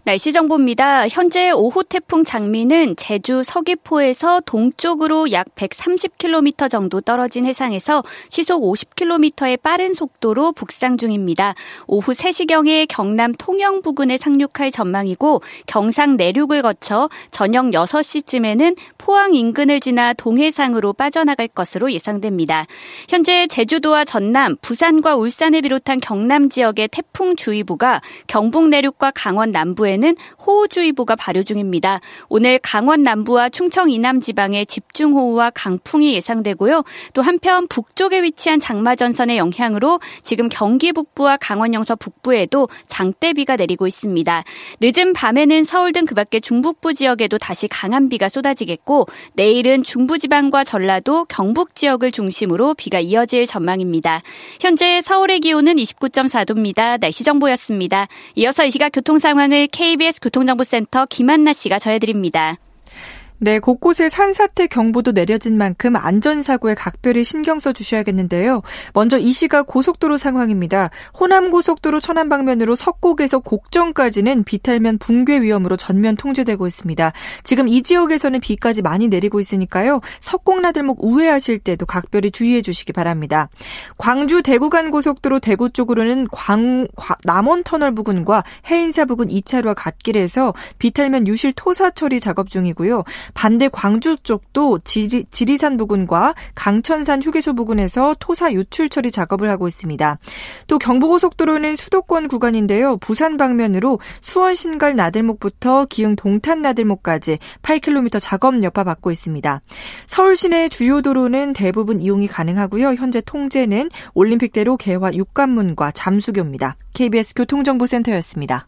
[SPEAKER 6] 날씨 정보입니다. 현재 5호 태풍 장미는 제주 서귀포에서 동쪽으로 약 130km 정도 떨어진 해상에서 시속 50km의 빠른 속도로 북상 중입니다. 오후 3시경에 경남 통영 부근에 상륙할 전망이고 경상 내륙을 거쳐 저녁 6시쯤에는 포항 인근을 지나 동해상으로 빠져나갈 것으로 예상됩니다. 현재 제주도와 전남, 부산과 울산을 비롯한 경남 지역의 태풍 주의보가 경북 내륙과 강원 남부에 북부에는 호우주의보가 발효 중입니다. 오늘 강원 남부와 충청 이남 지방에 집중호우와 강풍이 예상되고요. 또 한편 북쪽에 위치한 장마전선의 영향으로 지금 경기 북부와 강원 영서 북부에도 장대비가 내리고 있습니다. 늦은 밤에는 서울 등 그밖에 중북부 지역에도 다시 강한 비가 쏟아지겠고 내일은 중부지방과 전라도, 경북 지역을 중심으로 비가 이어질 전망입니다. 현재 서울의 기온은 29.4도입니다. 날씨 정보였습니다. 이어서 이 시각 교통 상황을 KBS 교통정보센터 김한나 씨가 전해드립니다.
[SPEAKER 7] 네, 곳곳에 산사태 경보도 내려진 만큼 안전사고에 각별히 신경 써 주셔야겠는데요. 먼저 이 시각 고속도로 상황입니다. 호남고속도로 천안 방면으로 석곡에서 곡정까지는 비탈면 붕괴 위험으로 전면 통제되고 있습니다. 지금 이 지역에서는 비까지 많이 내리고 있으니까요. 석곡나들목 우회하실 때도 각별히 주의해 주시기 바랍니다. 광주 대구간 고속도로 대구 쪽으로는 광, 남원터널 부근과 해인사 부근 2차로와 갓길에서 비탈면 유실 토사 처리 작업 중이고요. 반대 광주 쪽도 지리, 지리산 부근과 강천산 휴게소 부근에서 토사 유출 처리 작업을 하고 있습니다. 또 경부고속도로는 수도권 구간인데요. 부산 방면으로 수원 신갈 나들목부터 기흥 동탄 나들목까지 8km 작업 여파 받고 있습니다. 서울 시내 주요 도로는 대부분 이용이 가능하고요. 현재 통제는 올림픽대로 개화 육관문과 잠수교입니다. KBS 교통정보센터였습니다.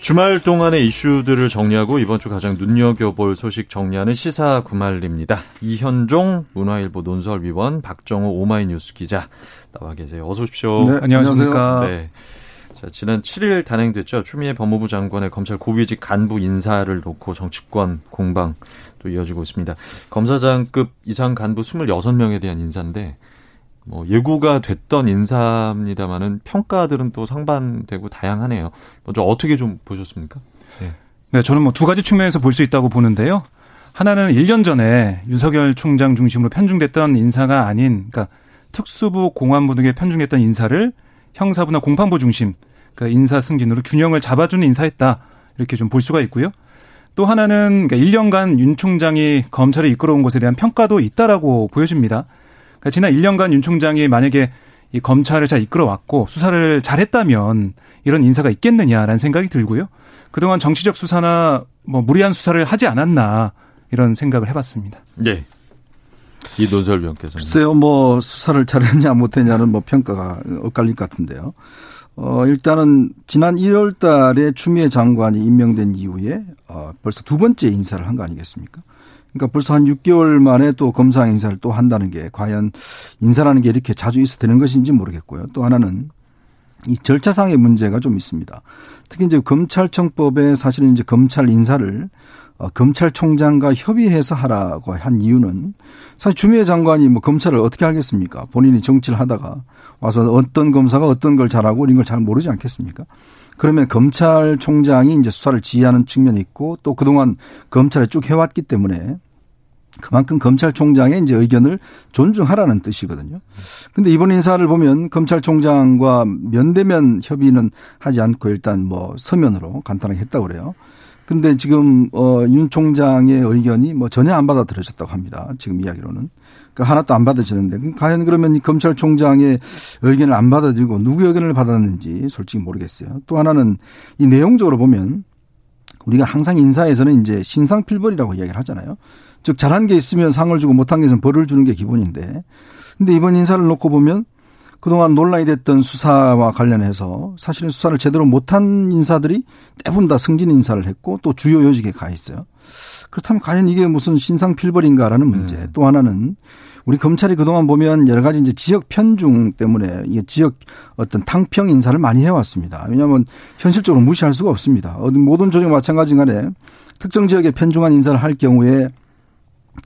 [SPEAKER 2] 주말 동안의 이슈들을 정리하고 이번 주 가장 눈여겨볼 소식 정리하는 시사 구말입니다. 이현종 문화일보 논설위원 박정호 오마이뉴스 기자 나와 계세요. 어서 오십시오.
[SPEAKER 8] 네, 안녕하십니까. 네.
[SPEAKER 2] 자, 지난 7일 단행됐죠. 추미애 법무부 장관의 검찰 고위직 간부 인사를 놓고 정치권 공방 또 이어지고 있습니다. 검사장급 이상 간부 26명에 대한 인사인데 뭐 예고가 됐던 인사입니다만은 평가들은 또 상반되고 다양하네요. 먼저 어떻게 좀 보셨습니까?
[SPEAKER 8] 네, 네 저는 뭐 두 가지 측면에서 볼 수 있다고 보는데요. 하나는 1년 전에 윤석열 총장 중심으로 편중됐던 인사가 아닌, 그러니까 특수부 공안부 등에 편중했던 인사를 형사부나 공판부 중심, 그러니까 인사 승진으로 균형을 잡아주는 인사했다. 이렇게 좀 볼 수가 있고요. 또 하나는 그러니까 1년간 윤 총장이 검찰을 이끌어온 것에 대한 평가도 있다라고 보여집니다. 그러니까 지난 1년간 윤 총장이 만약에 이 검찰을 잘 이끌어왔고 수사를 잘했다면 이런 인사가 있겠느냐라는 생각이 들고요. 그동안 정치적 수사나 뭐 무리한 수사를 하지 않았나 이런 생각을 해봤습니다.
[SPEAKER 2] 네. 이 논설위원께서는
[SPEAKER 9] 글쎄요, 뭐 수사를 잘했냐 못했냐는 뭐 평가가 엇갈릴 것 같은데요. 어 일단은 지난 1월 달에 추미애 장관이 임명된 이후에 어 벌써 두 번째 인사를 한 거 아니겠습니까? 그러니까 벌써 한 6개월 만에 또 검사 인사를 또 한다는 게 과연 인사라는 게 이렇게 자주 있어 되는 것인지 모르겠고요. 또 하나는 이 절차상의 문제가 좀 있습니다. 특히 이제 검찰청법에 사실은 이제 검찰 인사를 어, 검찰총장과 협의해서 하라고 한 이유는 사실 주미애 장관이 뭐 검찰을 어떻게 하겠습니까? 본인이 정치를 하다가 와서 어떤 검사가 어떤 걸 잘하고 이런 걸 잘 모르지 않겠습니까? 그러면 검찰총장이 이제 수사를 지휘하는 측면이 있고 또 그동안 검찰에 쭉 해왔기 때문에 그만큼 검찰총장의 이제 의견을 존중하라는 뜻이거든요. 근데 이번 인사를 보면 검찰총장과 면대면 협의는 하지 않고 일단 뭐 서면으로 간단하게 했다고 그래요. 근데 지금 어윤 총장의 의견이 뭐 전혀 안 받아들여졌다고 합니다. 지금 이야기로는. 그러니까 하나도 안 받아지는데 과연 그러면 이 검찰총장의 의견을 안 받아들이고 누구 의견을 받았는지 솔직히 모르겠어요. 또 하나는 이 내용적으로 보면 우리가 항상 인사에서는 이제 신상필벌이라고 이야기를 하잖아요. 즉 잘한 게 있으면 상을 주고 못한 게 있으면 벌을 주는 게 기본인데 근데 이번 인사를 놓고 보면 그동안 논란이 됐던 수사와 관련해서 사실은 수사를 제대로 못한 인사들이 대부분 다 승진 인사를 했고 또 주요 요직에 가 있어요. 그렇다면 과연 이게 무슨 신상 필벌인가라는 문제. 음. 또 하나는 우리 검찰이 그동안 보면 여러 가지 이제 지역 편중 때문에 이게 지역 어떤 탕평 인사를 많이 해왔습니다. 왜냐하면 현실적으로 무시할 수가 없습니다. 모든 조직 마찬가지 간에 특정 지역에 편중한 인사를 할 경우에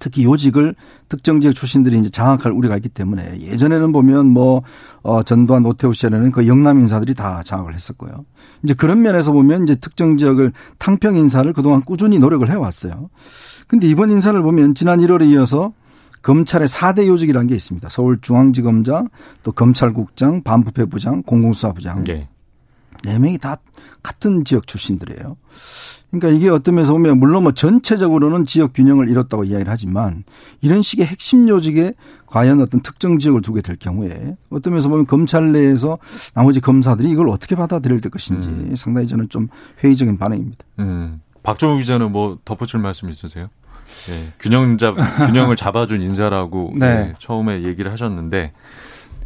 [SPEAKER 9] 특히 요직을 특정 지역 출신들이 이제 장악할 우려가 있기 때문에 예전에는 보면 뭐, 어, 전두환 노태우 시절에는 그 영남 인사들이 다 장악을 했었고요. 이제 그런 면에서 보면 이제 특정 지역을 탕평 인사를 그동안 꾸준히 노력을 해왔어요. 근데 이번 인사를 보면 지난 1월에 이어서 검찰의 4대 요직이라는 게 있습니다. 서울중앙지검장, 또 검찰국장, 반부패부장, 공공수사부장. 네. 네 명이 다 같은 지역 출신들이에요. 그러니까 이게 어떤 면에서 보면 물론 뭐 전체적으로는 지역 균형을 이뤘다고 이야기를 하지만 이런 식의 핵심 요직에 과연 어떤 특정 지역을 두게 될 경우에 어떤 면에서 보면 검찰 내에서 나머지 검사들이 이걸 어떻게 받아들일 것인지 음. 상당히 저는 좀 회의적인 반응입니다.
[SPEAKER 2] 음. 박정우 기자는 뭐 덧붙일 말씀 있으세요? 네. 균형 잡 균형을 잡아준 인사라고 네. 네, 처음에 얘기를 하셨는데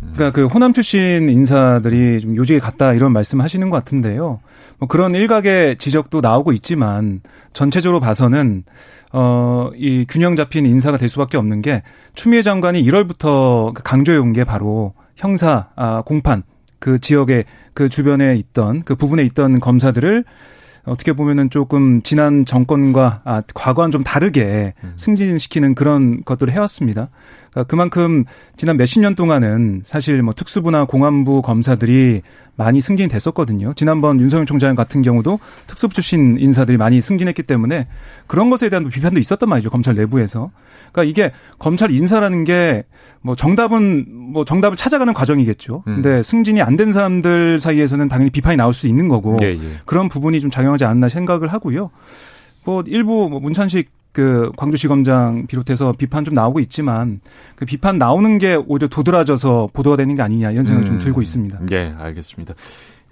[SPEAKER 8] 그러니까 그 호남 출신 인사들이 좀 요직에 갔다 이런 말씀하시는 것 같은데요. 뭐 그런 일각의 지적도 나오고 있지만 전체적으로 봐서는 어이 균형 잡힌 인사가 될 수밖에 없는 게 추미애 장관이 1월부터 강조해 온 게 바로 형사 아 공판 그 지역에 그 주변에 있던 그 부분에 있던 검사들을 어떻게 보면은 조금 지난 정권과 아, 과거와는 좀 다르게 음. 승진시키는 그런 것들을 해왔습니다. 그러니까 그만큼 지난 몇십 년 동안은 사실 뭐 특수부나 공안부 검사들이 많이 승진이 됐었거든요. 지난번 윤석열 총장 같은 경우도 특수부 출신 인사들이 많이 승진했기 때문에 그런 것에 대한 비판도 있었단 말이죠. 검찰 내부에서. 그러니까 이게 검찰 인사라는 게 뭐 정답은 뭐 정답을 찾아가는 과정이겠죠. 음. 근데 승진이 안 된 사람들 사이에서는 당연히 비판이 나올 수 있는 거고 예, 예. 그런 부분이 좀 작용하지 않나 생각을 하고요. 뭐 일부 뭐 문찬식 그 광주시검장 비롯해서 비판 좀 나오고 있지만 그 비판 나오는 게 오히려 도드라져서 보도가 되는 게 아니냐 이런 생각을 음. 좀 들고 있습니다.
[SPEAKER 2] 예, 알겠습니다.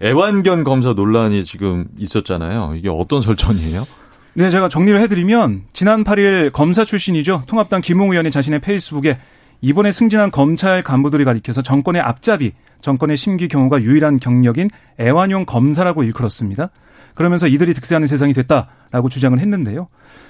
[SPEAKER 2] 애완견 검사 논란이 지금 있었잖아요. 이게 어떤 설정이에요?
[SPEAKER 8] 네, 제가 정리를 해드리면 지난 8일 검사 출신이죠. 통합당 김웅 의원이 자신의 페이스북에 이번에 승진한 검찰 간부들이 가리켜서 정권의 앞잡이, 정권의 심기 경우가 유일한 경력인 애완용 검사라고 일컬었습니다. 그러면서 이들이 득세하는 세상이 됐다라고 주장을 했는데요.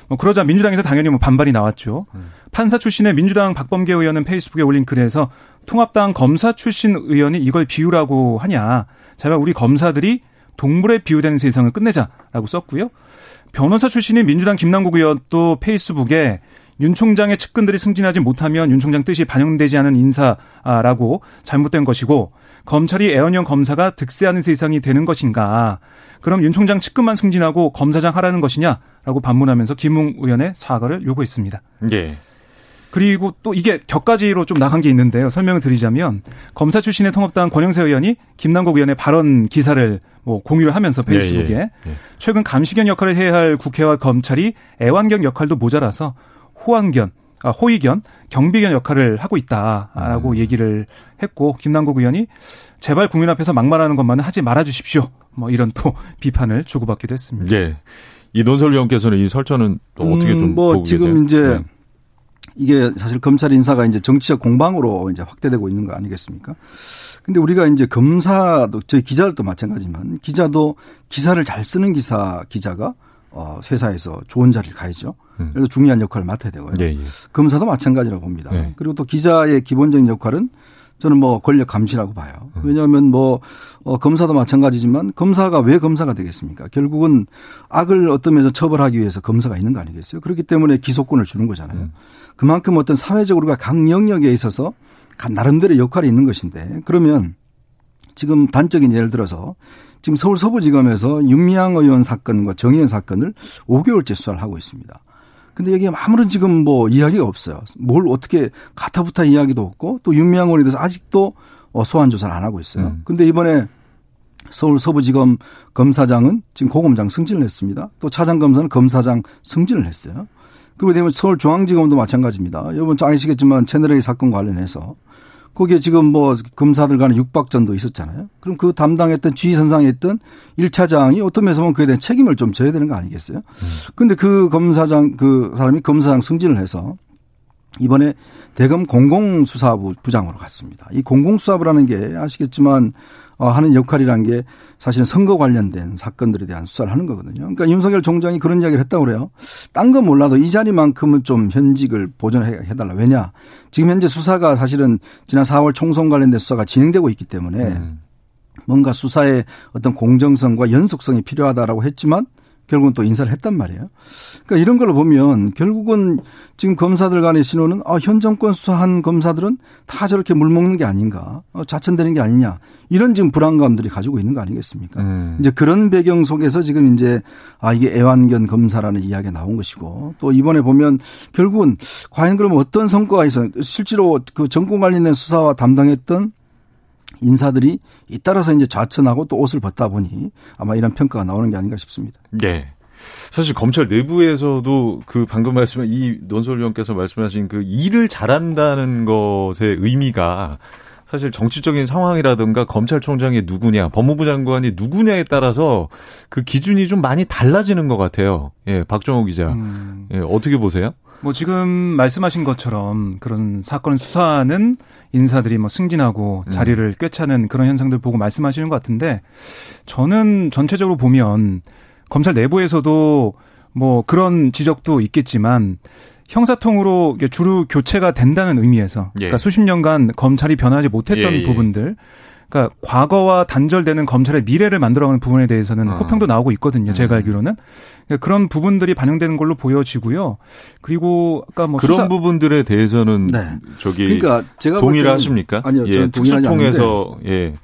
[SPEAKER 8] 뭐 그러자 민주당에서 당연히 뭐 반발이 나왔죠. 음. 판사 출신의 민주당 박범계 의원은 페이스북에 올린 글에서 통합당 검사 출신 의원이 이걸 비유라고 하냐. 제발 우리 검사들이 동물에 비유되는 세상을 끝내자라고 썼고요. 변호사 출신인 민주당 김남국 의원도 페이스북에 윤 총장의 측근들이 승진하지 못하면 윤 총장 뜻이 반영되지 않은 인사라고 잘못된 것이고 검찰이 애원형 검사가 득세하는 세상이 되는 것인가. 그럼 윤 총장 측근만 승진하고 검사장 하라는 것이냐라고 반문하면서 김웅 의원의 사과를 요구했습니다. 예. 그리고 또 이게 격가지로 좀 나간 게 있는데요. 설명을 드리자면 검사 출신의 통합당 권영세 의원이 김남국 의원의 발언 기사를 뭐 공유를 하면서 페이스북에 예, 예, 예. 최근 감시견 역할을 해야 할 국회와 검찰이 애완견 역할도 모자라서 호환견 아, 호의견, 경비견 역할을 하고 있다라고 음. 얘기를 했고 김남국 의원이 제발 국민 앞에서 막말하는 것만은 하지 말아 주십시오. 뭐 이런 또 비판을 주고받기도 했습니다.
[SPEAKER 2] 예. 이 논설 위원께서는 이 설전은 또 어떻게 음, 좀뭐 보고
[SPEAKER 9] 지금
[SPEAKER 2] 계세요?
[SPEAKER 9] 이제 네. 이게 사실 검찰 인사가 이제 정치적 공방으로 이제 확대되고 있는 거 아니겠습니까? 근데 우리가 이제 검사도 저희 기자들도 마찬가지지만 기자도 기사를 잘 쓰는 기사 기자가 어 회사에서 좋은 자리를 가야죠. 음. 그래서 중요한 역할을 맡아야 되고요. 예, 예. 검사도 마찬가지라고 봅니다. 예. 그리고 또 기자의 기본적인 역할은 저는 뭐 권력 감시라고 봐요. 음. 왜냐하면 뭐 어, 검사도 마찬가지지만 검사가 왜 검사가 되겠습니까? 결국은 악을 어떤 면에서 처벌하기 위해서 검사가 있는 거 아니겠어요? 그렇기 때문에 기소권을 주는 거잖아요. 음. 그만큼 어떤 사회적으로 각 영역에 있어서 나름대로 역할이 있는 것인데 그러면 지금 단적인 예를 들어서 지금 서울 서부지검에서 윤미향 의원 사건과 정의연 사건을 5개월째 수사를 하고 있습니다. 근데 여기에 아무런 지금 뭐 이야기가 없어요. 뭘 어떻게 가타부타 이야기도 없고 또 윤미향 의원에 대해서 아직도 어, 소환 조사를 안 하고 있어요. 음. 근데 이번에 서울 서부지검 검사장은 지금 고검장 승진을 했습니다. 또 차장 검사는 검사장 승진을 했어요. 그리고 되면 서울중앙지검도 마찬가지입니다. 여러분 아시겠지만 채널A 사건 관련해서 거기에 지금 뭐 검사들 간의 육박전도 있었잖아요. 그럼 그 담당했던 지휘선상에 있던 1차장이 어떤 면에서 보면 그에 대한 책임을 좀 져야 되는 거 아니겠어요? 근데 그 검사장, 그 사람이 검사장 승진을 해서 이번에 대검 공공수사부 부장으로 갔습니다. 이 공공수사부라는 게 아시겠지만 어, 하는 역할이란 게 사실은 선거 관련된 사건들에 대한 수사를 하는 거거든요. 그러니까 윤석열 총장이 그런 이야기를 했다고 그래요. 딴 건 몰라도 이 자리만큼은 좀 현직을 보존해 달라. 왜냐? 지금 현재 수사가 사실은 지난 4월 총선 관련된 수사가 진행되고 있기 때문에 음. 뭔가 수사의 어떤 공정성과 연속성이 필요하다라고 했지만 결국은 또 인사를 했단 말이에요. 그러니까 이런 걸 보면 결국은 지금 검사들 간의 신호는 아, 현 정권 수사한 검사들은 다 저렇게 물먹는 게 아닌가, 어, 자천되는 게 아니냐 이런 지금 불안감들이 가지고 있는 거 아니겠습니까? 음. 이제 그런 배경 속에서 지금 이제 아 이게 애완견 검사라는 이야기가 나온 것이고 또 이번에 보면 결국은 과연 그러면 어떤 성과가 있어 실제로 그 정권 관련된 수사와 담당했던 인사들이 잇따라서 이제 좌천하고 또 옷을 벗다 보니 아마 이런 평가가 나오는 게 아닌가 싶습니다.
[SPEAKER 2] 네. 사실 검찰 내부에서도 그 방금 말씀한 이 논설위원께서 말씀하신 그 일을 잘한다는 것의 의미가 사실 정치적인 상황이라든가 검찰총장이 누구냐, 법무부 장관이 누구냐에 따라서 그 기준이 좀 많이 달라지는 것 같아요. 예, 박정호 기자. 음. 예, 어떻게 보세요?
[SPEAKER 8] 뭐 지금 말씀하신 것처럼 그런 사건 수사는 인사들이 뭐 승진하고 음. 자리를 꿰차는 그런 현상들 보고 말씀하시는 것 같은데 저는 전체적으로 보면 검찰 내부에서도 뭐 그런 지적도 있겠지만 형사통으로 주로 교체가 된다는 의미에서 예. 그러니까 수십 년간 검찰이 변하지 못했던 예, 예. 부분들 그러니까 과거와 단절되는 검찰의 미래를 만들어가는 부분에 대해서는 어. 호평도 나오고 있거든요. 제가 음. 알기로는 그러니까 그런 부분들이 반영되는 걸로 보여지고요. 그리고 아까 뭐
[SPEAKER 2] 그런 수사... 부분들에 대해서는 네. 저기 그러니까 제가 동의를 하십니까?
[SPEAKER 9] 아니요,
[SPEAKER 2] 예, 특수통에서 예.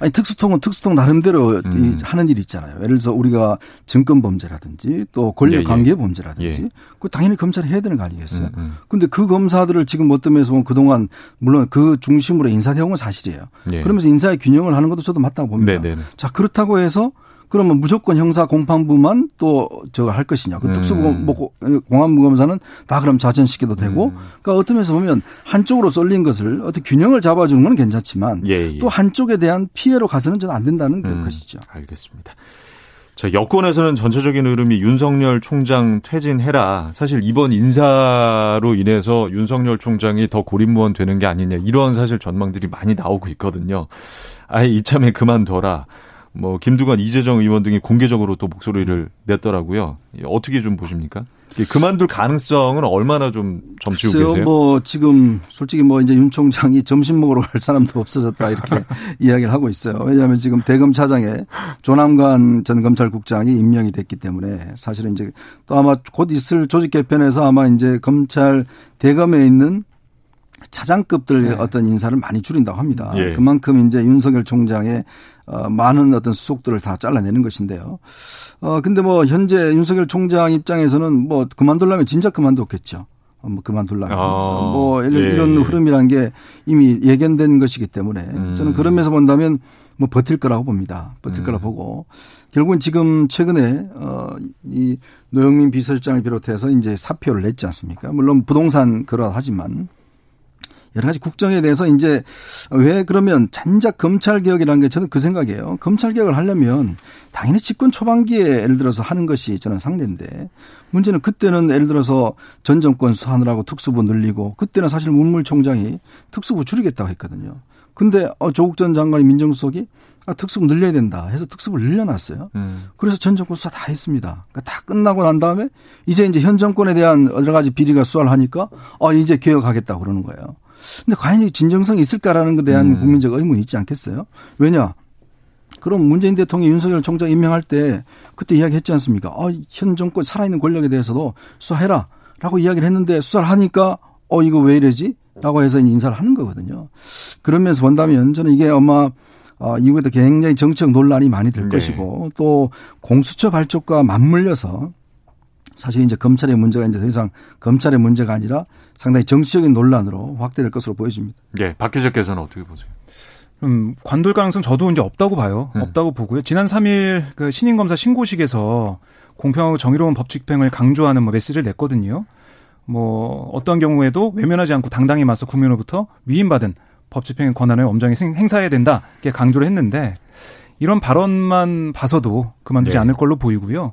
[SPEAKER 9] 아니 특수통은 특수통 나름대로 음. 하는 일이 있잖아요. 예를 들어서 우리가 증권 범죄라든지 또 권력 예, 관계 범죄라든지 예. 그 당연히 검찰이 해야 되는 거 아니겠어요? 음, 음. 근데 그 검사들을 지금 어떤 면에서 보면 그동안 물론 그 중심으로 온 사실이에요. 예. 그러면서 인사 의 균형을 하는 것도 저도 맞다고 봅니다. 네네. 네, 네. 자 그렇다고 해서 그러면 무조건 형사 공판부만 또 저거 할 것이냐. 그 음. 특수부 뭐 공안부 검사는 다 그럼 자전시켜도 되고. 음. 그러니까 어떤 면에서 보면 한쪽으로 쏠린 것을 어떻게 균형을 잡아주는 건 괜찮지만 예, 예. 또 한쪽에 대한 피해로 가서는 저는 안 된다는 음. 것이죠.
[SPEAKER 2] 알겠습니다. 자, 여권에서는 전체적인 흐름이 윤석열 총장 퇴진해라. 사실 이번 인사로 인해서 윤석열 총장이 더 고립무원 되는 게 아니냐. 이런 사실 전망들이 많이 나오고 있거든요. 아예 이참에 그만둬라. 뭐 김두관, 이재정 의원 등이 공개적으로 또 목소리를 냈더라고요. 어떻게 좀 보십니까? 그만둘 가능성은 얼마나 좀 점치고 글쎄요, 계세요?
[SPEAKER 9] 뭐 지금 솔직히 뭐 이제 윤 총장이 점심 먹으러 갈 사람도 없어졌다 이렇게 이야기를 하고 있어요. 왜냐하면 지금 대검 차장에 조남관 전 검찰국장이 임명이 됐기 때문에 사실은 이제 또 아마 곧 있을 조직 개편에서 아마 이제 검찰 대검에 있는 차장급들 네. 어떤 인사를 많이 줄인다고 합니다. 예. 그만큼 이제 윤석열 총장의 어, 많은 어떤 수속들을 다 잘라내는 것인데요. 어, 근데 뭐 현재 윤석열 총장 입장에서는 뭐 그만둘라면 진짜 그만뒀겠죠. 어, 뭐 그만둘라면. 아, 뭐 이런, 예. 이런 흐름이란 게 이미 예견된 것이기 때문에 음. 저는 그런 면에서 본다면 뭐 버틸 거라고 봅니다. 버틸 음. 거라고 보고 결국은 지금 최근에 어이 노영민 비서실장을 비롯해서 이제 사표를 냈지 않습니까? 물론 부동산 그러 하지만 여러 가지 국정에 대해서 이제 왜 그러면 잔작 검찰 개혁이라는 게 저는 그 생각이에요. 검찰 개혁을 하려면 당연히 집권 초반기에 예를 들어서 하는 것이 저는 상대인데 문제는 그때는 예를 들어서 전 정권 수하느라고 특수부 늘리고 그때는 사실 문물총장이 특수부 줄이겠다고 했거든요. 근데 어, 조국 전 장관이 민정수석이 아, 특수부 늘려야 된다 해서 특수부를 늘려놨어요. 음. 그래서 전 정권 수사 다 했습니다. 그러니까 다 끝나고 난 다음에 이제 이제 현 정권에 대한 여러 가지 비리가 수사를 하니까 어, 이제 개혁하겠다 그러는 거예요. 근데 과연 이 진정성이 있을까라는 것에 대한 음. 국민적 의문이 있지 않겠어요? 왜냐? 그럼 문재인 대통령이 윤석열 총장 임명할 때 그때 이야기했지 않습니까? 어, 현 정권 살아있는 권력에 대해서도 수사해라. 라고 이야기를 했는데 수사를 하니까 어, 이거 왜 이러지? 라고 해서 인사를 하는 거거든요. 그러면서 본다면 저는 이게 아마 어, 이후에도 굉장히 정책 논란이 많이 될 네. 것이고 또 공수처 발족과 맞물려서 사실 이제 검찰의 문제가 이제 더 이상 검찰의 문제가 아니라 상당히 정치적인 논란으로 확대될 것으로 보여집니다.
[SPEAKER 2] 네, 박 기자께서는 어떻게 보세요?
[SPEAKER 8] 음, 관둘 가능성 저도 이제 없다고 봐요. 음. 없다고 보고요. 지난 3일 그 신임검사 신고식에서 공평하고 정의로운 법 집행을 강조하는 뭐 메시지를 냈거든요. 뭐 어떤 경우에도 외면하지 않고 당당히 맞서 국민으로부터 위임받은 법 집행의 권한을 엄정히 행사해야 된다. 이렇게 강조를 했는데 이런 발언만 봐서도 그만두지 네. 않을 걸로 보이고요.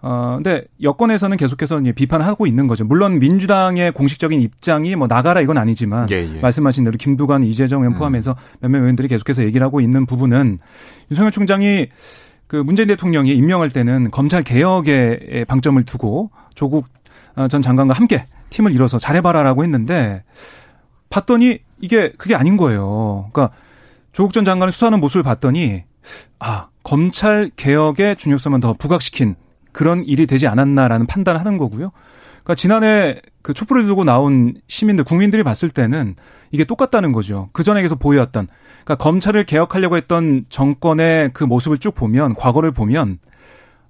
[SPEAKER 8] 어, 근데 여권에서는 계속해서 비판하고 있는 거죠. 물론 민주당의 공식적인 입장이 뭐 나가라 이건 아니지만 예, 예. 말씀하신 대로 김두관, 이재정 의원 음. 포함해서 몇몇 의원들이 계속해서 얘기를 하고 있는 부분은 윤석열 총장이 그 문재인 대통령이 임명할 때는 검찰 개혁에 방점을 두고 조국 어, 전 장관과 함께 팀을 이뤄서 잘해봐라라고 했는데 봤더니 이게 그게 아닌 거예요. 그러니까 조국 전 장관을 수사하는 모습을 봤더니 아 검찰 개혁의 중요성은 더 부각시킨 그런 일이 되지 않았나라는 판단을 하는 거고요. 그러니까 지난해 그 촛불을 들고 나온 시민들, 국민들이 봤을 때는 이게 똑같다는 거죠. 그 전에 계속 보여왔던. 그러니까 검찰을 개혁하려고 했던 정권의 그 모습을 쭉 보면, 과거를 보면,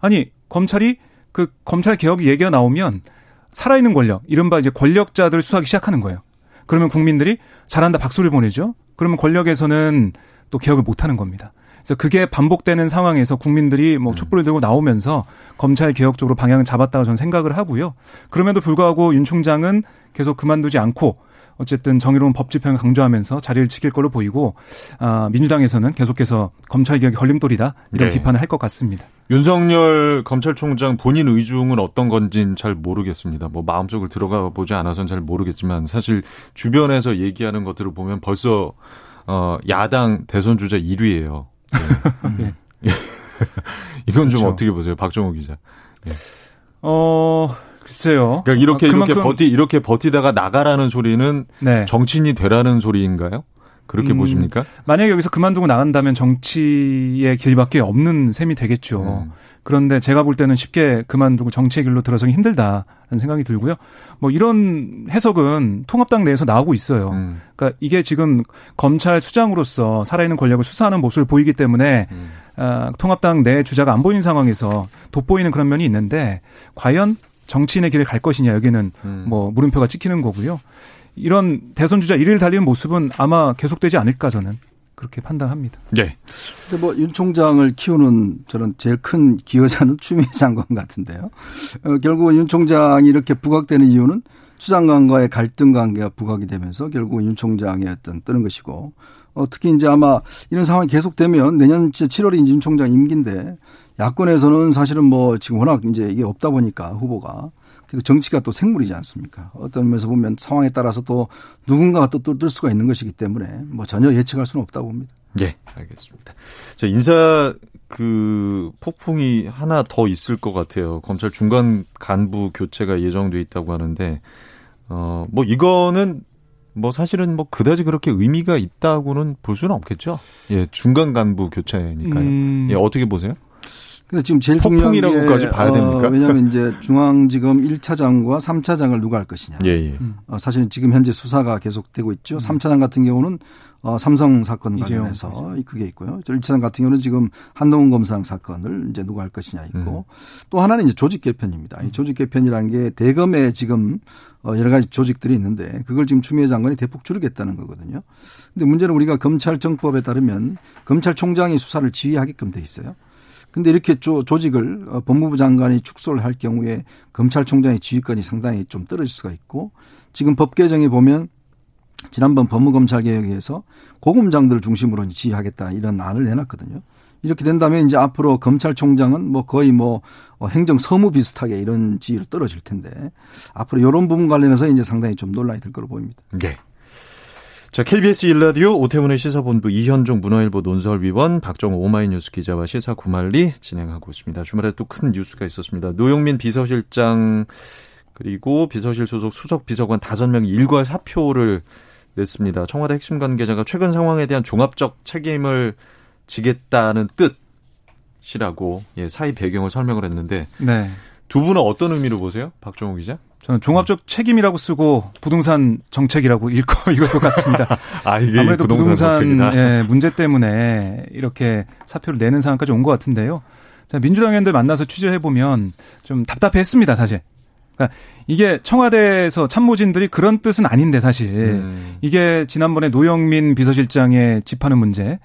[SPEAKER 8] 아니, 검찰이 그 검찰 개혁 얘기가 나오면 살아있는 권력, 이른바 이제 권력자들 수사하기 시작하는 거예요. 그러면 국민들이 잘한다 박수를 보내죠. 그러면 권력에서는 또 개혁을 못 하는 겁니다. 그래서 그게 반복되는 상황에서 국민들이 뭐 촛불을 들고 나오면서 검찰 개혁 적으로 방향을 잡았다고 저는 생각을 하고요. 그럼에도 불구하고 윤 총장은 계속 그만두지 않고 어쨌든 정의로운 법 집행을 강조하면서 자리를 지킬 걸로 보이고 아, 민주당에서는 계속해서 검찰 개혁이 걸림돌이다 이런
[SPEAKER 2] 네.
[SPEAKER 8] 비판을 할 것 같습니다.
[SPEAKER 2] 윤석열 검찰총장 본인 의중은 어떤 건지는 잘 모르겠습니다. 뭐 마음속을 들어가 보지 않아서는 잘 모르겠지만 사실 주변에서 얘기하는 것들을 보면 벌써 어 야당 대선 주자 1위예요.
[SPEAKER 8] 네.
[SPEAKER 2] 이건 좀
[SPEAKER 8] 그렇죠.
[SPEAKER 2] 어떻게 보세요, 박정호 기자?
[SPEAKER 8] 어 글쎄요.
[SPEAKER 2] 그러니까 이렇게
[SPEAKER 8] 아,
[SPEAKER 2] 이렇게
[SPEAKER 8] 그만큼-
[SPEAKER 2] 버티 이렇게 버티다가 나가라는 소리는
[SPEAKER 8] 네.
[SPEAKER 2] 정치인이 되라는 소리인가요? 그렇게
[SPEAKER 8] 음,
[SPEAKER 2] 보십니까?
[SPEAKER 8] 만약에 여기서 그만두고 나간다면 정치의 길밖에 없는 셈이 되겠죠.
[SPEAKER 2] 음.
[SPEAKER 8] 그런데 제가 볼 때는 쉽게 그만두고 정치의 길로 들어서기 힘들다라는 생각이 들고요. 뭐 이런 해석은 통합당 내에서 나오고 있어요.
[SPEAKER 2] 음.
[SPEAKER 8] 그러니까 이게 지금 검찰 수장으로서 살아있는 권력을 수사하는 모습을 보이기 때문에
[SPEAKER 2] 음.
[SPEAKER 8] 아, 통합당 내 주자가 안 보이는 상황에서 돋보이는 그런 면이 있는데 과연 정치인의 길을 갈 것이냐 여기는
[SPEAKER 2] 음.
[SPEAKER 8] 뭐 물음표가 찍히는 거고요. 이런 대선 주자 1위를 달리는 모습은 아마 계속되지 않을까 저는 그렇게 판단합니다.
[SPEAKER 2] 네.
[SPEAKER 9] 근데 뭐 윤 총장을 키우는 저는 제일 큰 기여자는 추미애 장관 같은데요. 어, 결국 윤 총장이 이렇게 부각되는 이유는 추 장관과의 갈등 관계가 부각이 되면서 결국 윤 총장의 어떤 뜨는 것이고 어, 특히 이제 아마 이런 상황이 계속되면 내년 7월이 윤 총장 임기인데 야권에서는 사실은 뭐 지금 워낙 이제 이게 없다 보니까 후보가 그래도 정치가 또 생물이지 않습니까? 어떤 면에서 보면 상황에 따라서 또 누군가가 또뜰 수가 있는 것이기 때문에 뭐 전혀 예측할 수는 없다고 봅니다.
[SPEAKER 2] 예, 알겠습니다. 자, 인사 그 폭풍이 하나 더 있을 것 같아요. 검찰 중간 간부 교체가 예정돼 있다고 하는데 어, 뭐 이거는 뭐 사실은 뭐 그다지 그렇게 의미가 있다고는 볼 수는 없겠죠. 예, 중간 간부 교체니까요.
[SPEAKER 8] 음.
[SPEAKER 2] 예, 어떻게 보세요?
[SPEAKER 9] 근데 지금 제일 중요한 게
[SPEAKER 2] 폭풍이라고까지 봐야 됩니까?
[SPEAKER 9] 어, 왜냐하면 이제 중앙지검 1차장과 3차장을 누가 할 것이냐.
[SPEAKER 2] 예, 예.
[SPEAKER 9] 어, 사실은 지금 현재 수사가 계속되고 있죠. 3차장 같은 경우는 어, 삼성 사건
[SPEAKER 8] 이재용
[SPEAKER 9] 관련해서 그게 있고요. 1차장 같은 경우는 지금 한동훈 검사장 사건을 이제 누가 할 것이냐 있고 또 하나는 이제 조직 개편입니다. 이 조직 개편이라는 게 대검에 지금 어, 여러 가지 조직들이 있는데 그걸 지금 추미애 장관이 대폭 줄이겠다는 거거든요. 근데 문제는 우리가 검찰 정법에 따르면 검찰총장이 수사를 지휘하게끔 돼 있어요. 근데 이렇게 조, 조직을 어, 법무부 장관이 축소를 할 경우에 검찰총장의 지휘권이 상당히 좀 떨어질 수가 있고 지금 법 개정에 보면 지난번 법무검찰 개혁에서 고검장들을 중심으로 지휘하겠다 이런 안을 내놨거든요. 이렇게 된다면 이제 앞으로 검찰총장은 뭐 거의 뭐 어, 행정 서무 비슷하게 이런 지위로 떨어질 텐데 앞으로 이런 부분 관련해서 이제 상당히 좀 논란이 될 거로 보입니다.
[SPEAKER 2] 네. 자, KBS 일라디오 오태훈의 시사본부 이현종 문화일보 논설위원 박정호 오마이뉴스 기자와 시사 구말리 진행하고 있습니다. 주말에 또 큰 뉴스가 있었습니다. 노영민 비서실장 그리고 비서실 소속 수석 비서관 다섯 명이 일괄 사표를 냈습니다. 청와대 핵심 관계자가 최근 상황에 대한 종합적 책임을 지겠다는 뜻이라고 예, 사의 배경을 설명을 했는데
[SPEAKER 8] 네.
[SPEAKER 2] 두 분은 어떤 의미로 보세요? 박정호 기자?
[SPEAKER 8] 저는 종합적 책임이라고 쓰고 부동산 정책이라고 읽고 읽을 것 같습니다.
[SPEAKER 2] 아, 이게
[SPEAKER 8] 아무래도
[SPEAKER 2] 부동산.
[SPEAKER 8] 예, 문제 때문에 이렇게 사표를 내는 상황까지 온 것 같은데요. 자, 민주당 의원들 만나서 취재해 보면 좀 답답했습니다, 사실. 그러니까 이게 청와대에서 참모진들이 그런 뜻은 아닌데 사실
[SPEAKER 2] 음.
[SPEAKER 8] 이게 지난번에 노영민 비서실장의 집하는 문제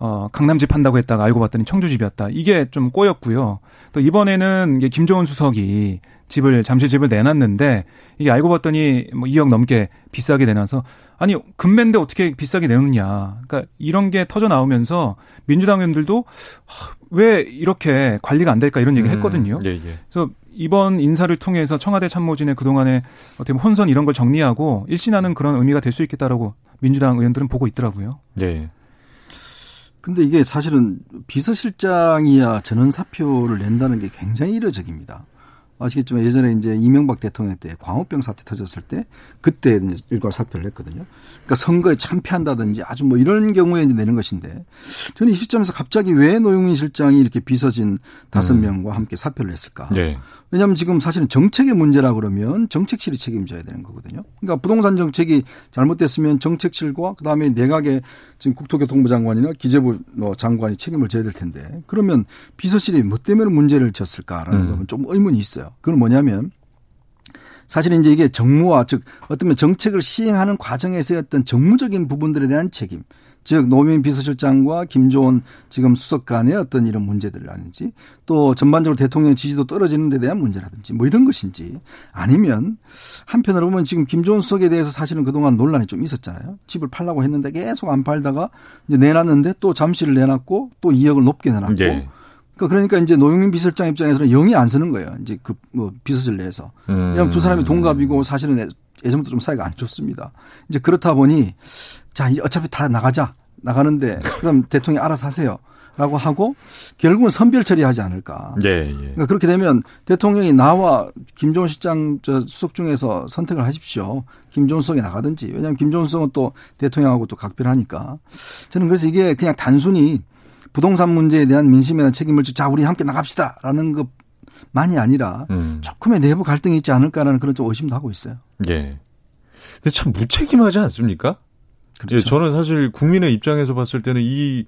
[SPEAKER 8] 어, 강남집 한다고 했다가 알고 봤더니 청주집이었다. 이게 좀 꼬였고요. 또 이번에는 이게 김정은 수석이 집을 잠실 집을 내놨는데 이게 알고 봤더니 뭐 2억 넘게 비싸게 내놔서 아니 금매인데 어떻게 비싸게 내놓느냐. 그러니까 이런 게 터져 나오면서 민주당 의원들도 하, 왜 이렇게 관리가 안 될까 이런 얘기를
[SPEAKER 2] 음.
[SPEAKER 8] 했거든요.
[SPEAKER 2] 예, 예.
[SPEAKER 8] 그래서 이번 인사를 통해서 청와대 참모진의 그동안의 어떻게 보면 혼선 이런 걸 정리하고 일신하는 그런 의미가 될 수 있겠다라고 민주당 의원들은 보고 있더라고요.
[SPEAKER 2] 네.
[SPEAKER 9] 근데 이게 사실은 비서실장이야 전원 사표를 낸다는 게 굉장히 이례적입니다. 아시겠지만 예전에 이제 이명박 대통령 때 광우병 사태 터졌을 때 그때 일괄 사표를 냈거든요. 그러니까 선거에 참패한다든지 아주 뭐 이런 경우에 이제 내는 것인데 저는 이 시점에서 갑자기 왜 노영민 실장이 이렇게 비서진 다섯
[SPEAKER 2] 음.
[SPEAKER 9] 명과 함께 사표를 냈을까?
[SPEAKER 2] 네.
[SPEAKER 9] 왜냐하면 지금 사실은 정책의 문제라 그러면 정책실이 책임져야 되는 거거든요. 그러니까 부동산 정책이 잘못됐으면 정책실과 그다음에 내각의 지금 국토교통부 장관이나 기재부 뭐 장관이 책임을 져야 될 텐데 그러면 비서실이 뭐 때문에 문제를 졌을까라는
[SPEAKER 2] 음.
[SPEAKER 9] 부분 좀 의문이 있어요. 그건 뭐냐면 사실 이제 이게 정무와 즉 어떤 정책을 시행하는 과정에서의 어떤 정무적인 부분들에 대한 책임 즉 노무현 비서실장과 김조원 지금 수석 간의 어떤 이런 문제들이라든지 또 전반적으로 대통령 지지도 떨어지는 데 대한 문제라든지 뭐 이런 것인지 아니면 한편으로 보면 지금 김조원 수석에 대해서 사실은 그동안 논란이 좀 있었잖아요. 집을 팔라고 했는데 계속 안 팔다가 이제 내놨는데 또 잠시를 내놨고 또 2억을 높게 내놨고
[SPEAKER 2] 예.
[SPEAKER 9] 그러니까 그러니까 이제 노영민 비서실장 입장에서는 영이 안 쓰는 거예요. 이제 그 뭐 비서실 내에서.
[SPEAKER 2] 음.
[SPEAKER 9] 왜냐하면 두 사람이 동갑이고 사실은 예- 예전부터 좀 사이가 안 좋습니다. 이제 그렇다 보니 자 이제 어차피 다 나가자 나가는데 그럼 대통령이 알아서 하세요. 라고 하고 결국은 선별 처리하지 않을까.
[SPEAKER 2] 예, 예.
[SPEAKER 9] 그러니까 그렇게 되면 대통령이 나와 김종원 실장 저 수석 중에서 선택을 하십시오. 김종원 수석이 나가든지. 왜냐하면 김종원 수석은 또 대통령하고 또 각별하니까. 저는 그래서 이게 그냥 단순히 부동산 문제에 대한 대한 책임을 지 자, 우리 함께 나갑시다라는 것만이 아니라
[SPEAKER 2] 음.
[SPEAKER 9] 조금의 내부 갈등이 있지 않을까라는 그런 좀 의심도 하고 있어요.
[SPEAKER 2] 예. 근데 참 무책임하지 않습니까?
[SPEAKER 9] 그렇죠.
[SPEAKER 2] 예, 저는 사실 국민의 입장에서 봤을 때는 이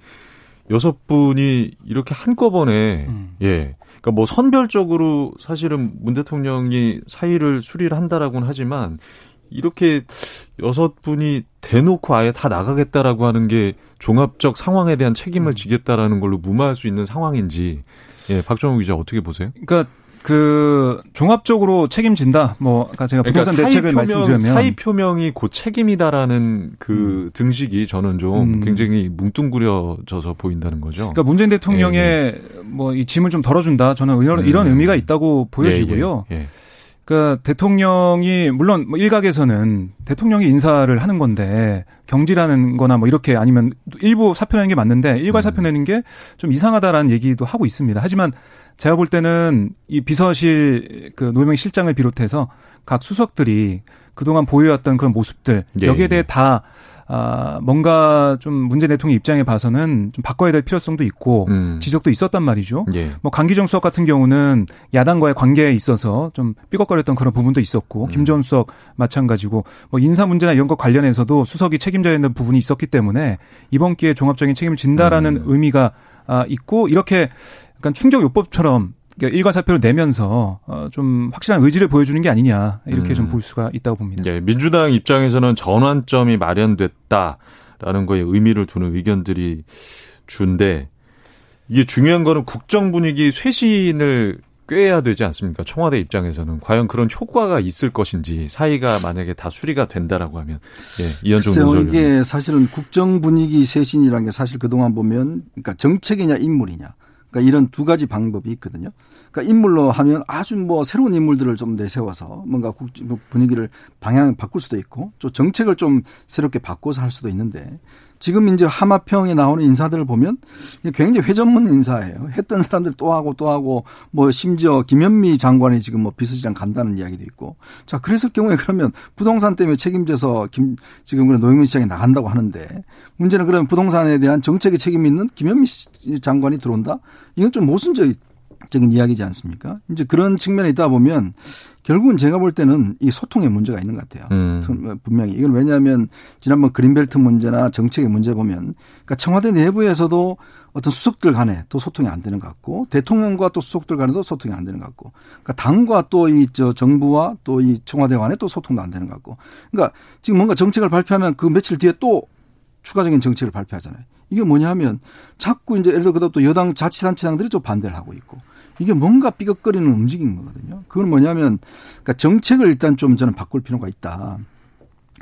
[SPEAKER 2] 여섯 분이 이렇게 한꺼번에
[SPEAKER 9] 음.
[SPEAKER 2] 예. 그러니까 뭐 선별적으로 사실은 문 대통령이 사의를 수리를 한다라고는 하지만 이렇게 여섯 분이 대놓고 아예 다 나가겠다라고 하는 게 종합적 상황에 대한
[SPEAKER 9] 음.
[SPEAKER 2] 책임을 지겠다라는 걸로 무마할 수 있는 상황인지 예, 박정우 기자 어떻게 보세요?
[SPEAKER 8] 그러니까 그 종합적으로 책임진다. 뭐 아까 제가 부동산
[SPEAKER 2] 그러니까
[SPEAKER 8] 대책을
[SPEAKER 2] 표명,
[SPEAKER 8] 말씀드리면
[SPEAKER 2] 사의 표명이 곧 책임이다라는 그 등식이 저는 좀
[SPEAKER 8] 음.
[SPEAKER 2] 굉장히 뭉뚱그려져서 보인다는 거죠.
[SPEAKER 8] 그러니까 문재인 대통령의
[SPEAKER 2] 예,
[SPEAKER 8] 뭐이 짐을 좀 덜어준다. 저는 이런,
[SPEAKER 2] 음.
[SPEAKER 8] 이런 의미가 있다고 보여지고요.
[SPEAKER 2] 예, 예, 예.
[SPEAKER 8] 그러니까 대통령이 물론 뭐 일각에서는 대통령이 인사를 하는 건데 경질하는 거나 뭐 이렇게 아니면 일부 사표 내는 게 맞는데 일괄
[SPEAKER 2] 음.
[SPEAKER 8] 사표 내는 게 좀 이상하다라는 얘기도 하고 있습니다. 하지만 제가 볼 때는 이 비서실 그 노명 실장을 비롯해서 각 수석들이 그동안 보여왔던 그런 모습들
[SPEAKER 2] 예,
[SPEAKER 8] 여기에
[SPEAKER 2] 예.
[SPEAKER 8] 대해 다 아, 뭔가 좀 문재인 대통령 입장에 봐서는 좀 바꿔야 될 필요성도 있고
[SPEAKER 2] 음.
[SPEAKER 8] 지적도 있었단 말이죠.
[SPEAKER 2] 예.
[SPEAKER 8] 뭐 강기정 수석 같은 경우는 야당과의 관계에 있어서 좀 삐걱거렸던 그런 부분도 있었고
[SPEAKER 2] 음.
[SPEAKER 8] 김전 수석 마찬가지고 뭐 인사 문제나 이런 것 관련해서도 수석이 책임져야 되는 부분이 있었기 때문에 이번 기회에 종합적인 책임을 진다라는
[SPEAKER 2] 음.
[SPEAKER 8] 의미가 아, 있고 이렇게 약간 충격 요법처럼 그러니까 일과 사표를 내면서 어, 좀 확실한 의지를 보여주는 게 아니냐 이렇게
[SPEAKER 2] 음.
[SPEAKER 8] 좀볼 수가 있다고 봅니다.
[SPEAKER 2] 예, 민주당 입장에서는 전환점이 마련됐다라는 거에 의미를 두는 의견들이 준데 이게 중요한 거는 국정 분위기 쇄신을 꾀해야 되지 않습니까? 청와대 입장에서는 과연 그런 효과가 있을 것인지 사이가 만약에 다 수리가 된다라고 하면 예, 이현종 노조위원.
[SPEAKER 9] 이게 사실은 국정 분위기 쇄신이라는 게 사실 그동안 보면 그러니까 정책이냐 인물이냐 그러니까 이런 두 가지 방법이 있거든요. 그러니까 인물로 하면 아주 뭐 새로운 인물들을 좀 내세워서 뭔가 국 분위기를 방향을 바꿀 수도 있고 또 정책을 좀 새롭게 바꿔서 할 수도 있는데 지금 이제 하마평에 나오는 인사들을 보면 굉장히 회전문 인사예요. 했던 사람들 또 하고 또 하고 뭐 심지어 김현미 장관이 지금 뭐 비서실장 간다는 이야기도 있고 자 그랬을 경우에 그러면 부동산 때문에 책임져서 김 지금 그런 노영민 시장이 나간다고 하는데 문제는 그러면 부동산에 대한 정책에 책임 있는 김현미 장관이 들어온다? 이건 좀 모순적 적인 이야기지 않습니까? 이제 그런 측면에 있다 보면 결국은 제가 볼 때는 이 소통에 문제가 있는 것 같아요.
[SPEAKER 2] 음.
[SPEAKER 9] 분명히 이건 왜냐하면 지난번 그린벨트 문제나 정책의 문제 보면 그러니까 청와대 내부에서도 어떤 수석들 간에 또 소통이 안 되는 것 같고 대통령과 또 수석들 간에도 소통이 안 되는 것 같고 그러니까 당과 또 이 저 정부와 또 이 청와대 간에 또 소통도 안 되는 것 같고 그러니까 지금 뭔가 정책을 발표하면 그 며칠 뒤에 또 추가적인 정책을 발표하잖아요. 이게 뭐냐 하면 자꾸 이제 예를 들어 또 여당 자치단체장들이 좀 반대를 하고 있고 이게 뭔가 삐걱거리는 움직임인 거거든요. 그건 뭐냐면 그러니까 정책을 일단 좀 저는 바꿀 필요가 있다.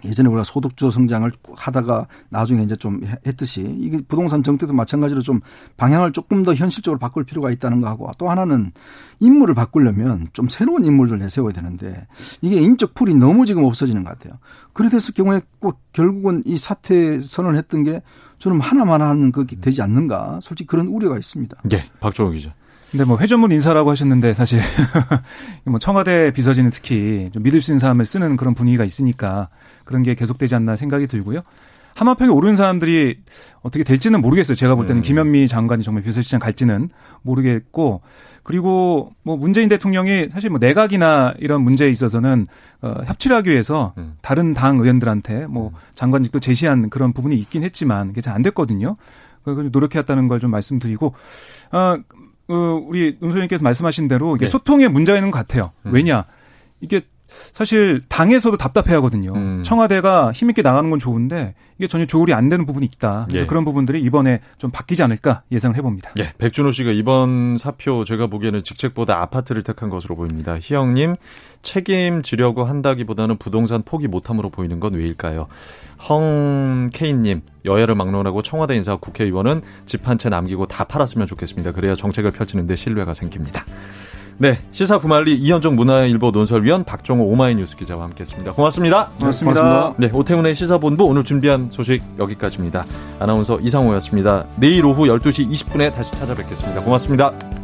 [SPEAKER 9] 예전에 우리가 소득주도 성장을 하다가 나중에 이제 좀 했듯이 이게 부동산 정책도 마찬가지로 좀 방향을 조금 더 현실적으로 바꿀 필요가 있다는 거하고 또 하나는 인물을 바꾸려면 좀 새로운 인물들 내세워야 되는데 이게 인적 풀이 너무 지금 없어지는 것 같아요. 그래 됐을 경우에 꼭 결국은 이 사퇴 선언을 했던 게 저는 하나만 하는 그게 되지 않는가 솔직히 그런 우려가 있습니다.
[SPEAKER 2] 예, 박정우 기자.
[SPEAKER 8] 근데 뭐 회전문 인사라고 하셨는데 사실 뭐 청와대 비서진은 특히 좀 믿을 수 있는 사람을 쓰는 그런 분위기가 있으니까 그런 게 계속되지 않나 생각이 들고요. 하마평에 오른 사람들이 어떻게 될지는 모르겠어요. 제가 볼 때는 음. 김현미 장관이 정말 비서실장 갈지는 모르겠고 그리고 뭐 문재인 대통령이 사실 뭐 내각이나 이런 문제에 있어서는 어, 협치를 하기 위해서 음. 다른 당 의원들한테 뭐 음. 장관직도 제시한 그런 부분이 있긴 했지만 그게 잘 안 됐거든요. 노력해왔다는 걸 좀 말씀드리고 어, 어 우리 윤 소장님께서 말씀하신 대로 이게 네. 소통의 문제가 있는 것 같아요. 음. 왜냐 이게 사실 당에서도 답답해 하거든요. 음. 청와대가 힘있게 나가는 건 좋은데 이게 전혀 조율이 안 되는 부분이 있다. 그래서 예. 그런 부분들이 이번에 좀 바뀌지 않을까 예상을 해봅니다.
[SPEAKER 2] 예. 백준호 씨가 이번 사표 제가 보기에는 직책보다 아파트를 택한 것으로 보입니다. 희영님 책임지려고 한다기보다는 부동산 포기 못함으로 보이는 건 왜일까요? 헝케인님 여야를 막론하고 청와대 인사 국회의원은 집 한 채 남기고 다 팔았으면 좋겠습니다. 그래야 정책을 펼치는데 신뢰가 생깁니다. 네, 시사 구말리 이현정 문화일보 논설위원 박종호 오마이뉴스 기자와 함께했습니다. 고맙습니다.
[SPEAKER 8] 고맙습니다. 고맙습니다.
[SPEAKER 2] 네, 오태훈의 시사본부 오늘 준비한 소식 여기까지입니다. 아나운서 이상호였습니다. 내일 오후 12시 20분에 다시 찾아뵙겠습니다. 고맙습니다.